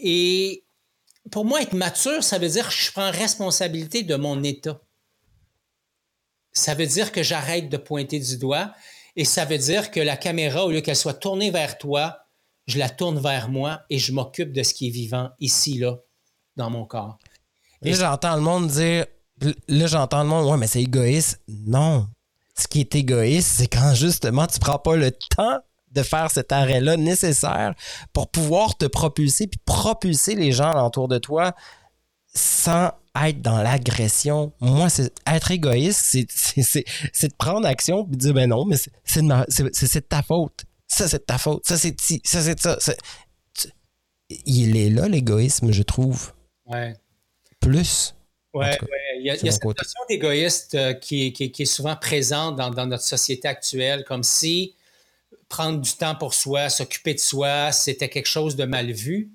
Et pour moi, être mature, ça veut dire que je prends responsabilité de mon état. Ça veut dire que j'arrête de pointer du doigt et ça veut dire que la caméra, au lieu qu'elle soit tournée vers toi, je la tourne vers moi et je m'occupe de ce qui est vivant ici, là, dans mon corps. Là, j'entends le monde dire, là, j'entends le monde, ouais, mais c'est égoïste. Non. Ce qui est égoïste, c'est quand justement tu prends pas le temps de faire cet arrêt-là nécessaire pour pouvoir te propulser puis propulser les gens alentour de toi sans être dans l'agression. Moi, c'est être égoïste, c'est, c'est, c'est, c'est de prendre action puis de dire ben non, mais c'est, de, ma- c'est, c'est- c'est de ta faute. Ça, c'est de ta faute. Ça, c'est ci. Ça, c'est ça. Tu- Il est là, l'égoïsme, je trouve. Ouais. Plus. Ouais. Il y a, il y a cette côté. notion d'égoïste euh, qui, est- qui est- qui est souvent présente dans, dans notre société actuelle, comme si prendre du temps pour soi, s'occuper de soi, c'était quelque chose de mal vu.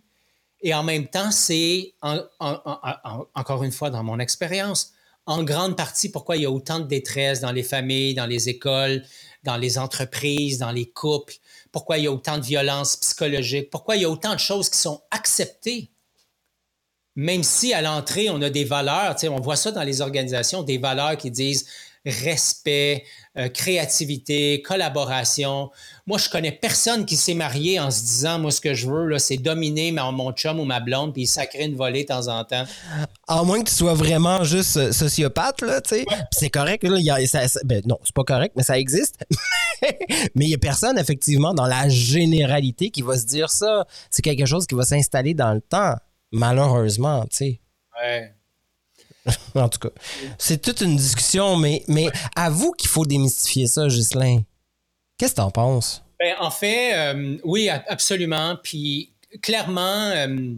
Et en même temps, c'est, en- en- en- en- encore une fois, dans mon expérience, en grande partie pourquoi il y a autant de détresse dans les familles, dans les écoles, dans les entreprises, dans les couples, pourquoi il y a autant de violence psychologique, pourquoi il y a autant de choses qui sont acceptées même si à l'entrée, on a des valeurs, on voit ça dans les organisations, des valeurs qui disent respect, euh, créativité, collaboration. Moi, je connais personne qui s'est marié en se disant, moi, ce que je veux, là, c'est dominer ma- mon chum ou ma blonde, puis sacrer une volée de temps en temps. À moins que tu sois vraiment juste sociopathe, là, tu sais. C'est correct, là. y a- ça- ça- ben, non, c'est pas correct, mais ça existe. mais il y a personne, effectivement, dans la généralité qui va se dire ça. C'est quelque chose qui va s'installer dans le temps, malheureusement, tu sais. Ouais. En tout cas, c'est toute une discussion, mais, mais avoue qu'il faut démystifier ça, Ghislain. Qu'est-ce que t'en penses? Ben, en fait, euh, oui, absolument. Puis clairement, euh,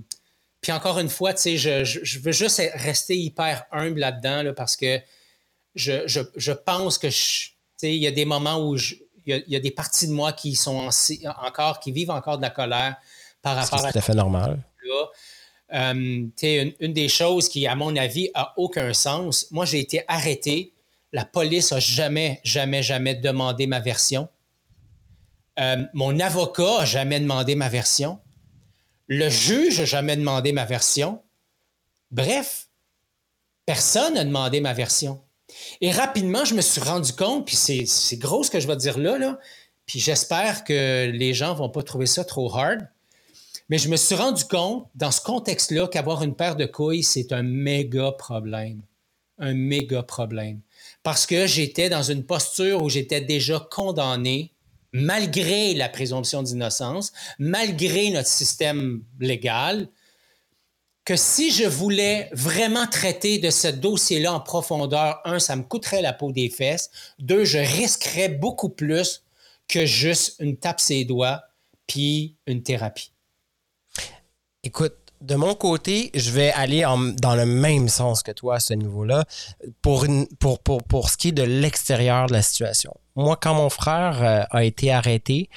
puis encore une fois, tu sais, je, je- je veux juste rester hyper humble là-dedans là, parce que je, je- je pense que tu sais, il y a des moments où je- il y, a, il y a des parties de moi qui sont en- encore, qui vivent encore de la colère par C'est rapport à tout à fait normal. là. Euh, une, des choses qui, à mon avis, a aucun sens. Moi, j'ai été arrêté. La police a jamais, jamais, jamais demandé ma version. Euh, mon avocat a jamais demandé ma version. Le juge n'a jamais demandé ma version. Bref, personne n'a demandé ma version. Et rapidement, je me suis rendu compte, puis c'est gros ce que je vais dire là, là puis j'espère que les gens vont pas trouver ça trop hard. Mais je me suis rendu compte, dans ce contexte-là, qu'avoir une paire de couilles, c'est un méga problème. Un méga problème. Parce que j'étais dans une posture où j'étais déjà condamné malgré la présomption d'innocence, malgré notre système légal, que si je voulais vraiment traiter de ce dossier-là en profondeur, un, ça me coûterait la peau des fesses, deux, je risquerais beaucoup plus que juste une tape ses doigts puis une thérapie. Écoute, de mon côté, je vais aller dans le même sens que toi à ce niveau-là pour, pour, pour, pour ce qui est de l'extérieur de la situation. Moi, quand mon frère euh, a été arrêté,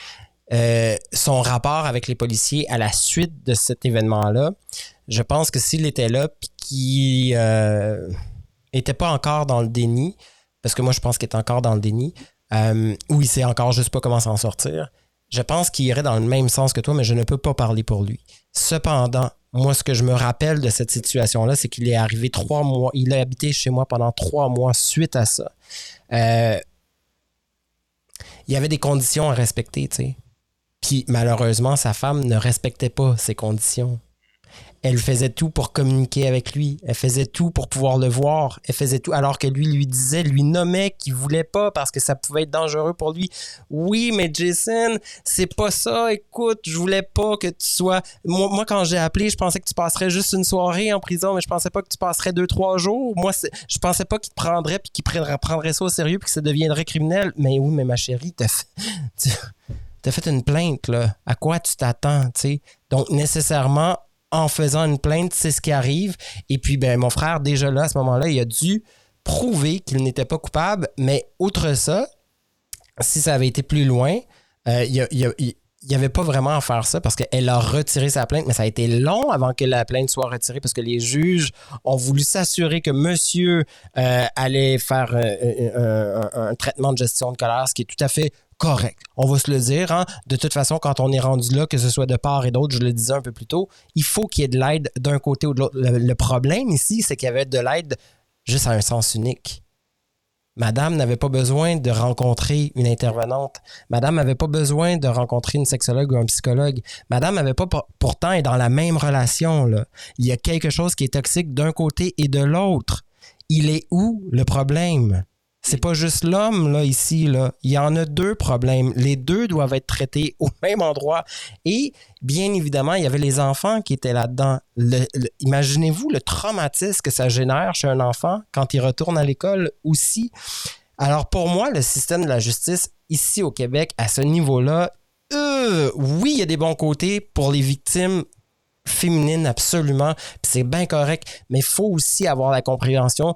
euh, son rapport avec les policiers à la suite de cet événement-là, je pense que s'il était là puis qu'il euh, était pas encore dans le déni, parce que moi je pense qu'il est encore dans le déni, ou il sait encore juste pas comment s'en sortir, je pense qu'il irait dans le même sens que toi, mais je ne peux pas parler pour lui. Cependant, moi, ce que je me rappelle de cette situation-là, c'est qu'il est arrivé trois mois, il a habité chez moi pendant trois mois suite à ça. Euh, il y avait des conditions à respecter, tu sais. Puis malheureusement, sa femme ne respectait pas ces conditions. Elle faisait tout pour communiquer avec lui. Elle faisait tout pour pouvoir le voir. Elle faisait tout alors que lui lui disait, lui nommait qu'il voulait pas parce que ça pouvait être dangereux pour lui. Oui, mais Jason, c'est pas ça. Écoute, je voulais pas que tu sois. Moi, quand j'ai appelé, je pensais que tu passerais juste une soirée en prison, mais je pensais pas que tu passerais deux, trois jours. Moi, je pensais pas qu'il te prendrait puis qu'il prendrait ça au sérieux puis que ça deviendrait criminel. Mais oui, mais ma chérie, t'as fait. fait une plainte, là. À quoi tu t'attends? Donc, nécessairement, en faisant une plainte, c'est ce qui arrive. Et puis, ben, mon frère, déjà là, à ce moment-là, il a dû prouver qu'il n'était pas coupable. Mais outre ça, si ça avait été plus loin, euh, il n'y avait pas vraiment à faire ça parce qu'elle a retiré sa plainte, mais ça a été long avant que la plainte soit retirée parce que les juges ont voulu s'assurer que monsieur euh, allait faire euh, un, traitement de gestion de colère, ce qui est tout à fait correct. On va se le dire. Hein. De toute façon, quand on est rendu là, que ce soit de part et d'autre, je le disais un peu plus tôt, il faut qu'il y ait de l'aide d'un côté ou de l'autre. Le, problème ici, c'est qu'il y avait de l'aide juste à un sens unique. Madame n'avait pas besoin de rencontrer une intervenante. Madame n'avait pas besoin de rencontrer une sexologue ou un psychologue. Madame n'avait pas pourtant est dans la même relation. Là. Il y a quelque chose qui est toxique d'un côté et de l'autre. Il est où le problème? C'est pas juste l'homme, là, ici, là. Il y en a deux problèmes. Les deux doivent être traités au même endroit. Et, bien évidemment, il y avait les enfants qui étaient là-dedans. Imaginez-vous le traumatisme que ça génère chez un enfant quand il retourne à l'école aussi. Alors, pour moi, le système de la justice ici au Québec, à ce niveau-là, euh, oui, il y a des bons côtés pour les victimes féminines, absolument. c'est bien correct. Mais il faut aussi avoir la compréhension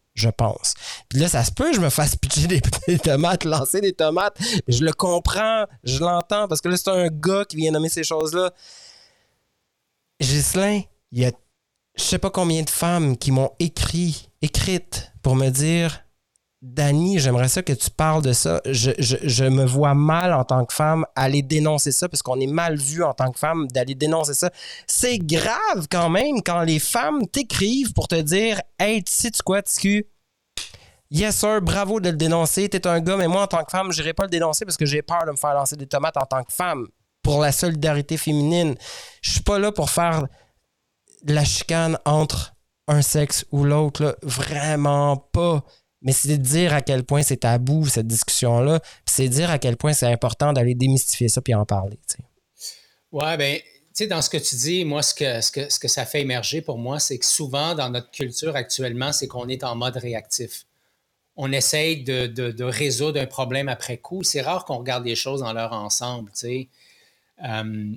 je pense. Puis là, ça se peut, je me fasse pitcher des, tomates, lancer des tomates. Je le comprends, je l'entends, parce que là, c'est un gars qui vient nommer ces choses-là. Ghislain, il y a je sais pas combien de femmes qui m'ont écrit, écrite pour me dire Dani, j'aimerais ça que tu parles de ça. Je, me vois mal en tant que femme aller dénoncer ça parce qu'on est mal vu en tant que femme d'aller dénoncer ça. C'est grave quand même quand les femmes t'écrivent pour te dire Hey, tu sais -tu quoi, TQ? Yes, sir, bravo de le dénoncer. T'es un gars, mais moi, en tant que femme, je n'irai pas le dénoncer parce que j'ai peur de me faire lancer des tomates en tant que femme pour la solidarité féminine. Je suis pas là pour faire la chicane entre un sexe ou l'autre. Vraiment pas mais c'est de dire à quel point c'est tabou, cette discussion-là. c'est dire à quel point c'est important d'aller démystifier ça puis en parler. Oui, Ouais, ben, tu sais, dans ce que tu dis, moi, ce que, ce que, ce que ça fait émerger pour moi, c'est que souvent, dans notre culture actuellement, c'est qu'on est en mode réactif. On essaye de, de, résoudre un problème après coup. C'est rare qu'on regarde les choses dans leur ensemble, tu sais. Euh,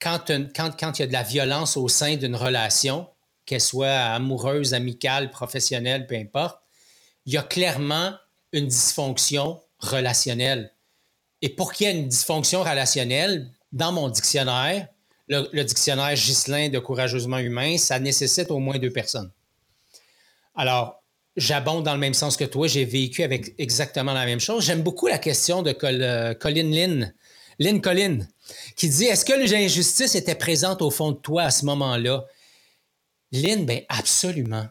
quand, quand, quand il y a de la violence au sein d'une relation, qu'elle soit amoureuse, amicale, professionnelle, peu importe, il y a clairement une dysfonction relationnelle. Et pour qu'il y ait une dysfonction relationnelle, dans mon dictionnaire, le, dictionnaire Gislin de Courageusement Humain, ça nécessite au moins deux personnes. Alors, j'abonde dans le même sens que toi. J'ai vécu avec exactement la même chose. J'aime beaucoup la question de euh, Colin Lynn, Lynn Colin, qui dit Est-ce que l'injustice était présente au fond de toi à ce moment-là? Lynn, bien absolument.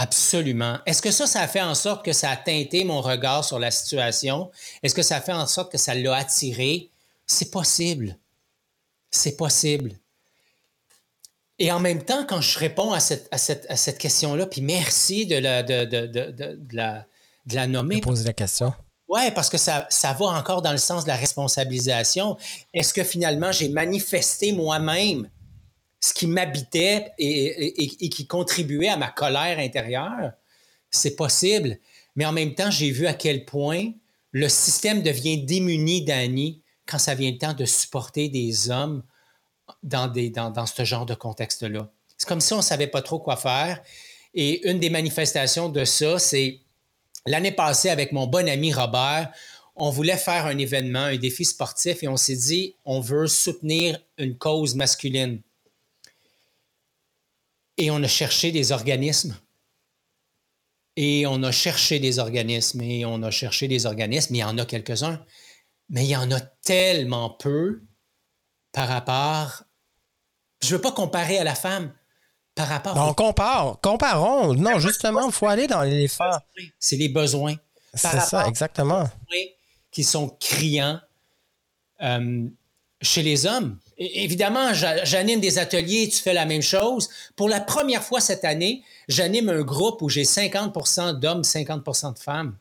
Absolument. Est-ce que ça, ça a fait en sorte que ça a teinté mon regard sur la situation? Est-ce que ça a fait en sorte que ça l'a attiré? C'est possible. C'est possible. Et en même temps, quand je réponds à cette, à cette, question-là, puis merci de la, de, de, de, la, de la nommer. Poser la question. Oui, parce que ça, ça va encore dans le sens de la responsabilisation. Est-ce que finalement, j'ai manifesté moi-même ce qui m'habitait et, qui contribuait à ma colère intérieure? C'est possible. Mais en même temps, j'ai vu à quel point le système devient démuni d'Annie quand ça vient le temps de supporter des hommes dans, dans ce genre de contexte-là. C'est comme si on ne savait pas trop quoi faire. Et une des manifestations de ça, c'est l'année passée avec mon bon ami Robert, on voulait faire un événement, un défi sportif, et on s'est dit, on veut soutenir une cause masculine. Et on a cherché des organismes. Et on a cherché des organismes, et on a cherché des organismes, il y en a quelques-uns, mais il y en a tellement peu par rapport. Je ne veux pas comparer à la femme. Par rapport. on compare. Comparons. Non, justement, il faut aller dans les faits. C'est les besoins. C'est ça, exactement. Qui sont criants euh, chez les hommes. Évidemment, j'anime des ateliers, tu fais la même chose. Pour la première fois cette année, j'anime un groupe où j'ai 50% d'hommes, 50% de femmes.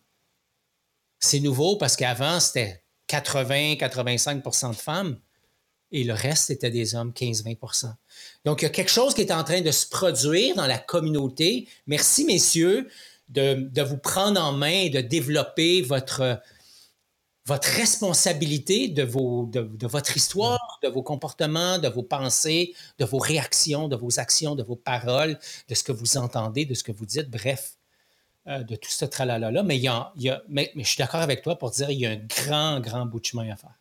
C'est nouveau parce qu'avant, c'était 80-85% de femmes et le reste, était des hommes, 15-20% Donc, il y a quelque chose qui est en train de se produire dans la communauté. Merci, messieurs, de, vous prendre en main et de développer votre, votre responsabilité de, votre histoire, de vos comportements, de vos pensées, de vos réactions, de vos actions, de vos paroles, de ce que vous entendez, de ce que vous dites, bref, euh, de tout ce tralala-là. Mais je suis d'accord avec toi pour dire qu'il y a un grand, grand bout de chemin à faire.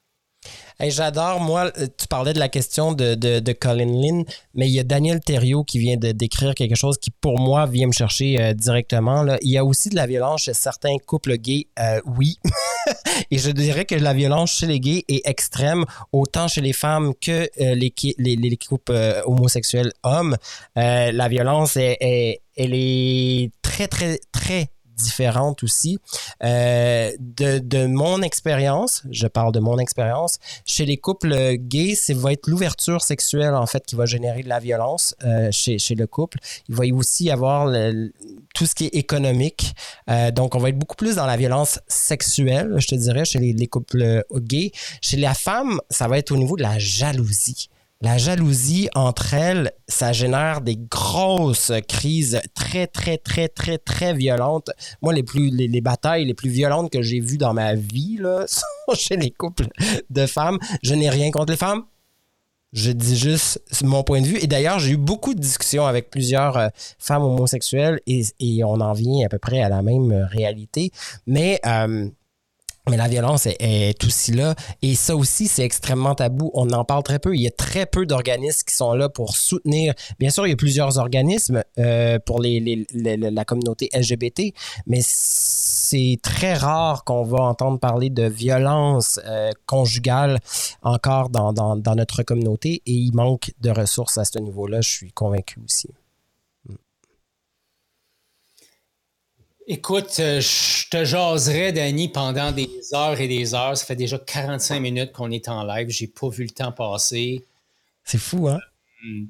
J'adore, moi, euh, tu parlais de la question de, de, Colin Lynn, mais il y a Daniel Thériault qui vient de décrire quelque chose qui, pour moi, vient me chercher euh, directement. Il y a aussi de la violence chez certains couples gays, euh, oui. Et je dirais que la violence chez les gays est extrême, autant chez les femmes que les, les, les, couples homosexuels hommes. la violence, est, elle est très, très, très différentes aussi. Euh, de, mon expérience, je parle de mon expérience, chez les couples gays, c'est va être l'ouverture sexuelle en fait qui va générer de la violence euh, chez, chez le couple. Il va y aussi avoir tout ce qui est économique. Euh, donc, on va être beaucoup plus dans la violence sexuelle, je te dirais, chez les, les couples gays. Chez la femme, ça va être au niveau de la jalousie la jalousie entre elles, ça génère des grosses crises très, très, très, très, très violentes. Moi, les plus, les, batailles les plus violentes que j'ai vues dans ma vie, là, sont chez les couples de femmes. Je n'ai rien contre les femmes. Je dis juste mon point de vue. Et d'ailleurs, j'ai eu beaucoup de discussions avec plusieurs euh, femmes homosexuelles et, et, on en vient à peu près à la même réalité. Mais euh, mais la violence est, aussi là. Et ça aussi, c'est extrêmement tabou. On en parle très peu. Il y a très peu d'organismes qui sont là pour soutenir. Bien sûr, il y a plusieurs organismes euh, pour les, la communauté LGBT, mais c'est très rare qu'on va entendre parler de violence euh, conjugale encore dans, dans, dans notre communauté. Et il manque de ressources à ce niveau-là. Je suis convaincu aussi. Écoute, euh, je te jaserais, Danny, pendant des heures et des heures. Ça fait déjà 45 minutes qu'on est en live. J'ai pas vu le temps passer. C'est fou, hein? Hmm.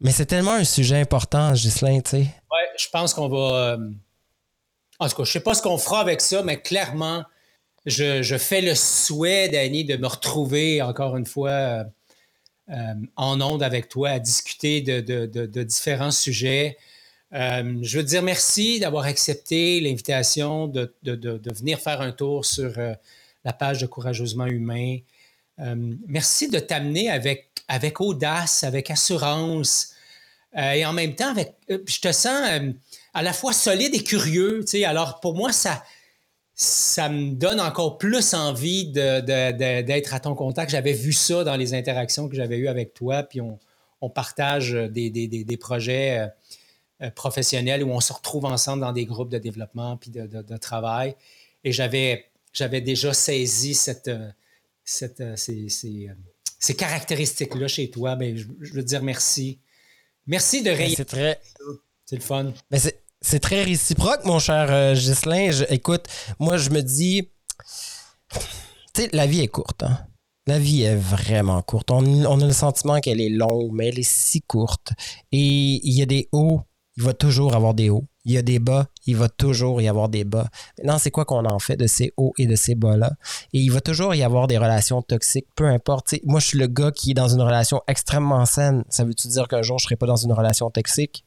Mais c'est tellement un sujet important, Ghislain, tu sais. Ouais, je pense qu'on va. Euh, en tout cas, je sais pas ce qu'on fera avec ça, mais clairement, je, fais le souhait, Danny, de me retrouver encore une fois euh, en onde avec toi à discuter de différents sujets. Euh, je veux te dire merci d'avoir accepté l'invitation de, venir faire un tour sur euh, la page de Courageusement Humain. Euh, merci de t'amener avec, audace, avec assurance et en même temps, avec, je te sens à la fois solide et curieux. Alors pour moi, ça, me donne encore plus envie d'être à ton contact. J'avais vu ça dans les interactions que j'avais eues avec toi, puis on, partage des projets euh, professionnel où on se retrouve ensemble dans des groupes de développement puis de, travail. Et j'avais, j'avais déjà saisi cette, euh, cette, euh, ces, ces, caractéristiques-là chez toi. mais ben, je, veux dire merci. Merci de rayer. C'est très. C'est le fun. Mais c'est, c'est très réciproque, mon cher Ghislain. Je- écoute, moi, je me dis. Tu sais, la vie est courte. Hein? La vie est vraiment courte. On, on a le sentiment qu'elle est longue, mais elle est si courte. Et il y a des hauts, il va toujours avoir des hauts. Il y a des bas, il va toujours y avoir des bas. Maintenant, c'est quoi qu'on en fait de ces hauts et de ces bas-là? Et il va toujours y avoir des relations toxiques, peu importe. Moi, je suis le gars qui est dans une relation extrêmement saine. Ça veut-tu dire qu'un jour, je ne serai pas dans une relation toxique?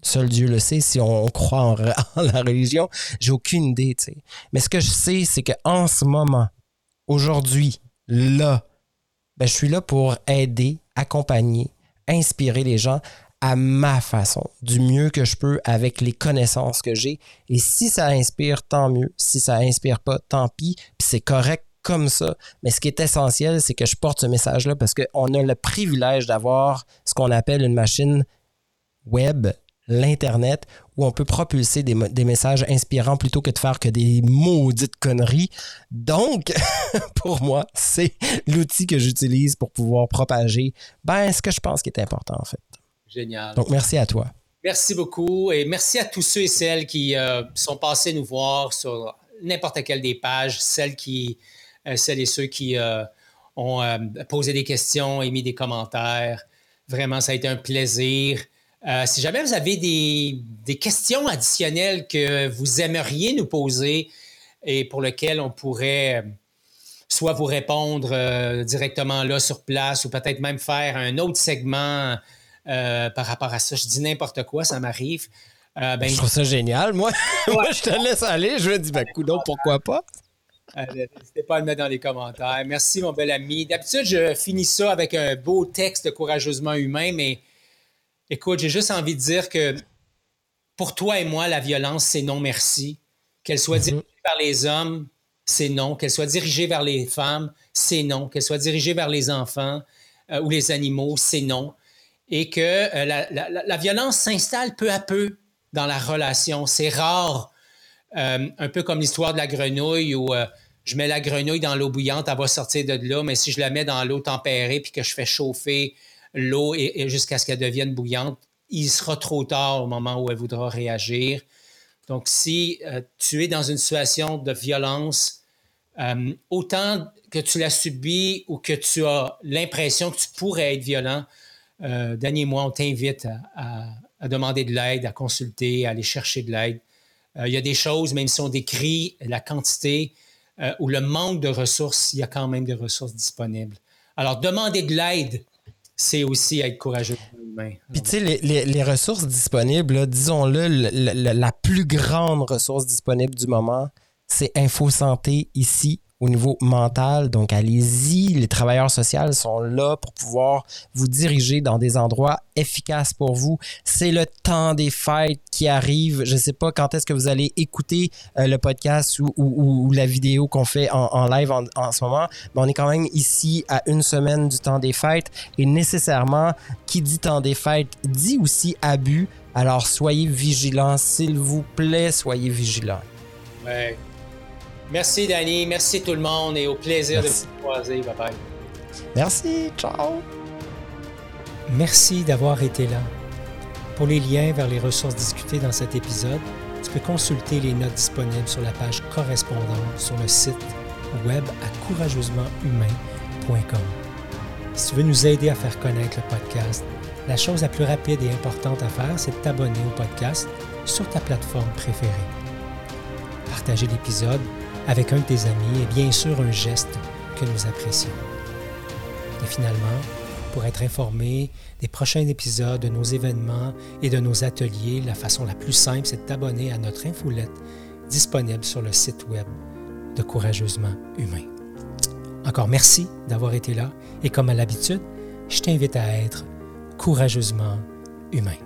Seul Dieu le sait si on croit en, la religion. J'ai aucune idée. Mais ce que je sais, c'est qu'en ce moment, aujourd'hui, là, ben, je suis là pour aider, accompagner, inspirer les gens à ma façon, du mieux que je peux avec les connaissances que j'ai. Et si ça inspire, tant mieux. Si ça inspire pas, tant pis. Puis c'est correct comme ça. Mais ce qui est essentiel, c'est que je porte ce message-là parce qu'on a le privilège d'avoir ce qu'on appelle une machine web, l'Internet, où on peut propulser des, messages inspirants plutôt que de faire que des maudites conneries. Donc, pour moi, c'est l'outil que j'utilise pour pouvoir propager ben, ce que je pense qui est important, en fait. Génial. Donc, merci à toi. Merci beaucoup et merci à tous ceux et celles qui euh, sont passés nous voir sur n'importe quelle des pages, celles qui, euh, celles et ceux qui euh, ont posé des questions, émis des commentaires. Vraiment, ça a été un plaisir. Si jamais vous avez des, des questions additionnelles que vous aimeriez nous poser et pour lesquelles on pourrait soit vous répondre directement là sur place ou peut-être même faire un autre segment euh, par rapport à ça. Je dis n'importe quoi, ça m'arrive. Euh, ben, Je trouve ça génial, moi. moi, je te laisse aller. Je me dis, ben, coudonc, pourquoi pas? euh, N'hésitez pas à le mettre dans les commentaires. Merci, mon bel ami. D'habitude, je finis ça avec un beau texte courageusement humain, mais écoute, j'ai juste envie de dire que pour toi et moi, la violence, c'est non merci. Qu'elle soit dirigée vers les hommes, c'est non. Qu'elle soit dirigée vers les femmes, c'est non. Qu'elle soit dirigée vers les enfants euh, ou les animaux, c'est non. Et que euh, la, la- violence s'installe peu à peu dans la relation. C'est rare, euh, un peu comme l'histoire de la grenouille où euh, je mets la grenouille dans l'eau bouillante, elle va sortir de là, mais si je la mets dans l'eau tempérée puis que je fais chauffer l'eau et, jusqu'à ce qu'elle devienne bouillante, il sera trop tard au moment où elle voudra réagir. Donc, si tu es dans une situation de violence, autant que tu l'as subi ou que tu as l'impression que tu pourrais être violent, euh, Danny et moi, on t'invite à, demander de l'aide, à consulter, à aller chercher de l'aide. Euh, il y a des choses, même si on décrit la quantité euh, ou le manque de ressources, il y a quand même des ressources disponibles. Alors, demander de l'aide, c'est aussi être courageux. Puis, tu sais, les, ressources disponibles, disons-le, le- le- la plus grande ressource disponible du moment, c'est Info Santé ici au niveau mental. Donc, allez-y. Les travailleurs sociaux sont là pour pouvoir vous diriger dans des endroits efficaces pour vous. C'est le temps des fêtes qui arrive. Je ne sais pas quand est-ce que vous allez écouter euh, le podcast ou, ou- la vidéo qu'on fait en, en live en, en ce moment. Mais on est quand même ici à une semaine du temps des fêtes et nécessairement, qui dit temps des fêtes dit aussi abus. Alors, soyez vigilants, s'il vous plaît, soyez vigilants. Merci, Danny. Merci tout le monde et au plaisir Merci. de vous croiser. Bye bye. Merci, ciao! Merci d'avoir été là. Pour les liens vers les ressources discutées dans cet épisode, tu peux consulter les notes disponibles sur la page correspondante sur le site web à courageusementhumain.com. Si tu veux nous aider à faire connaître le podcast, la chose la plus rapide et importante à faire, c'est de t'abonner au podcast sur ta plateforme préférée. Partager l'épisode avec un de tes amis est bien sûr un geste que nous apprécions. Et finalement, pour être informé des prochains épisodes, de nos événements et de nos ateliers, la façon la plus simple, c'est de t'abonner à notre infolette disponible sur le site web de Courageusement Humain. Encore merci d'avoir été là et comme à l'habitude, je t'invite à être courageusement humain.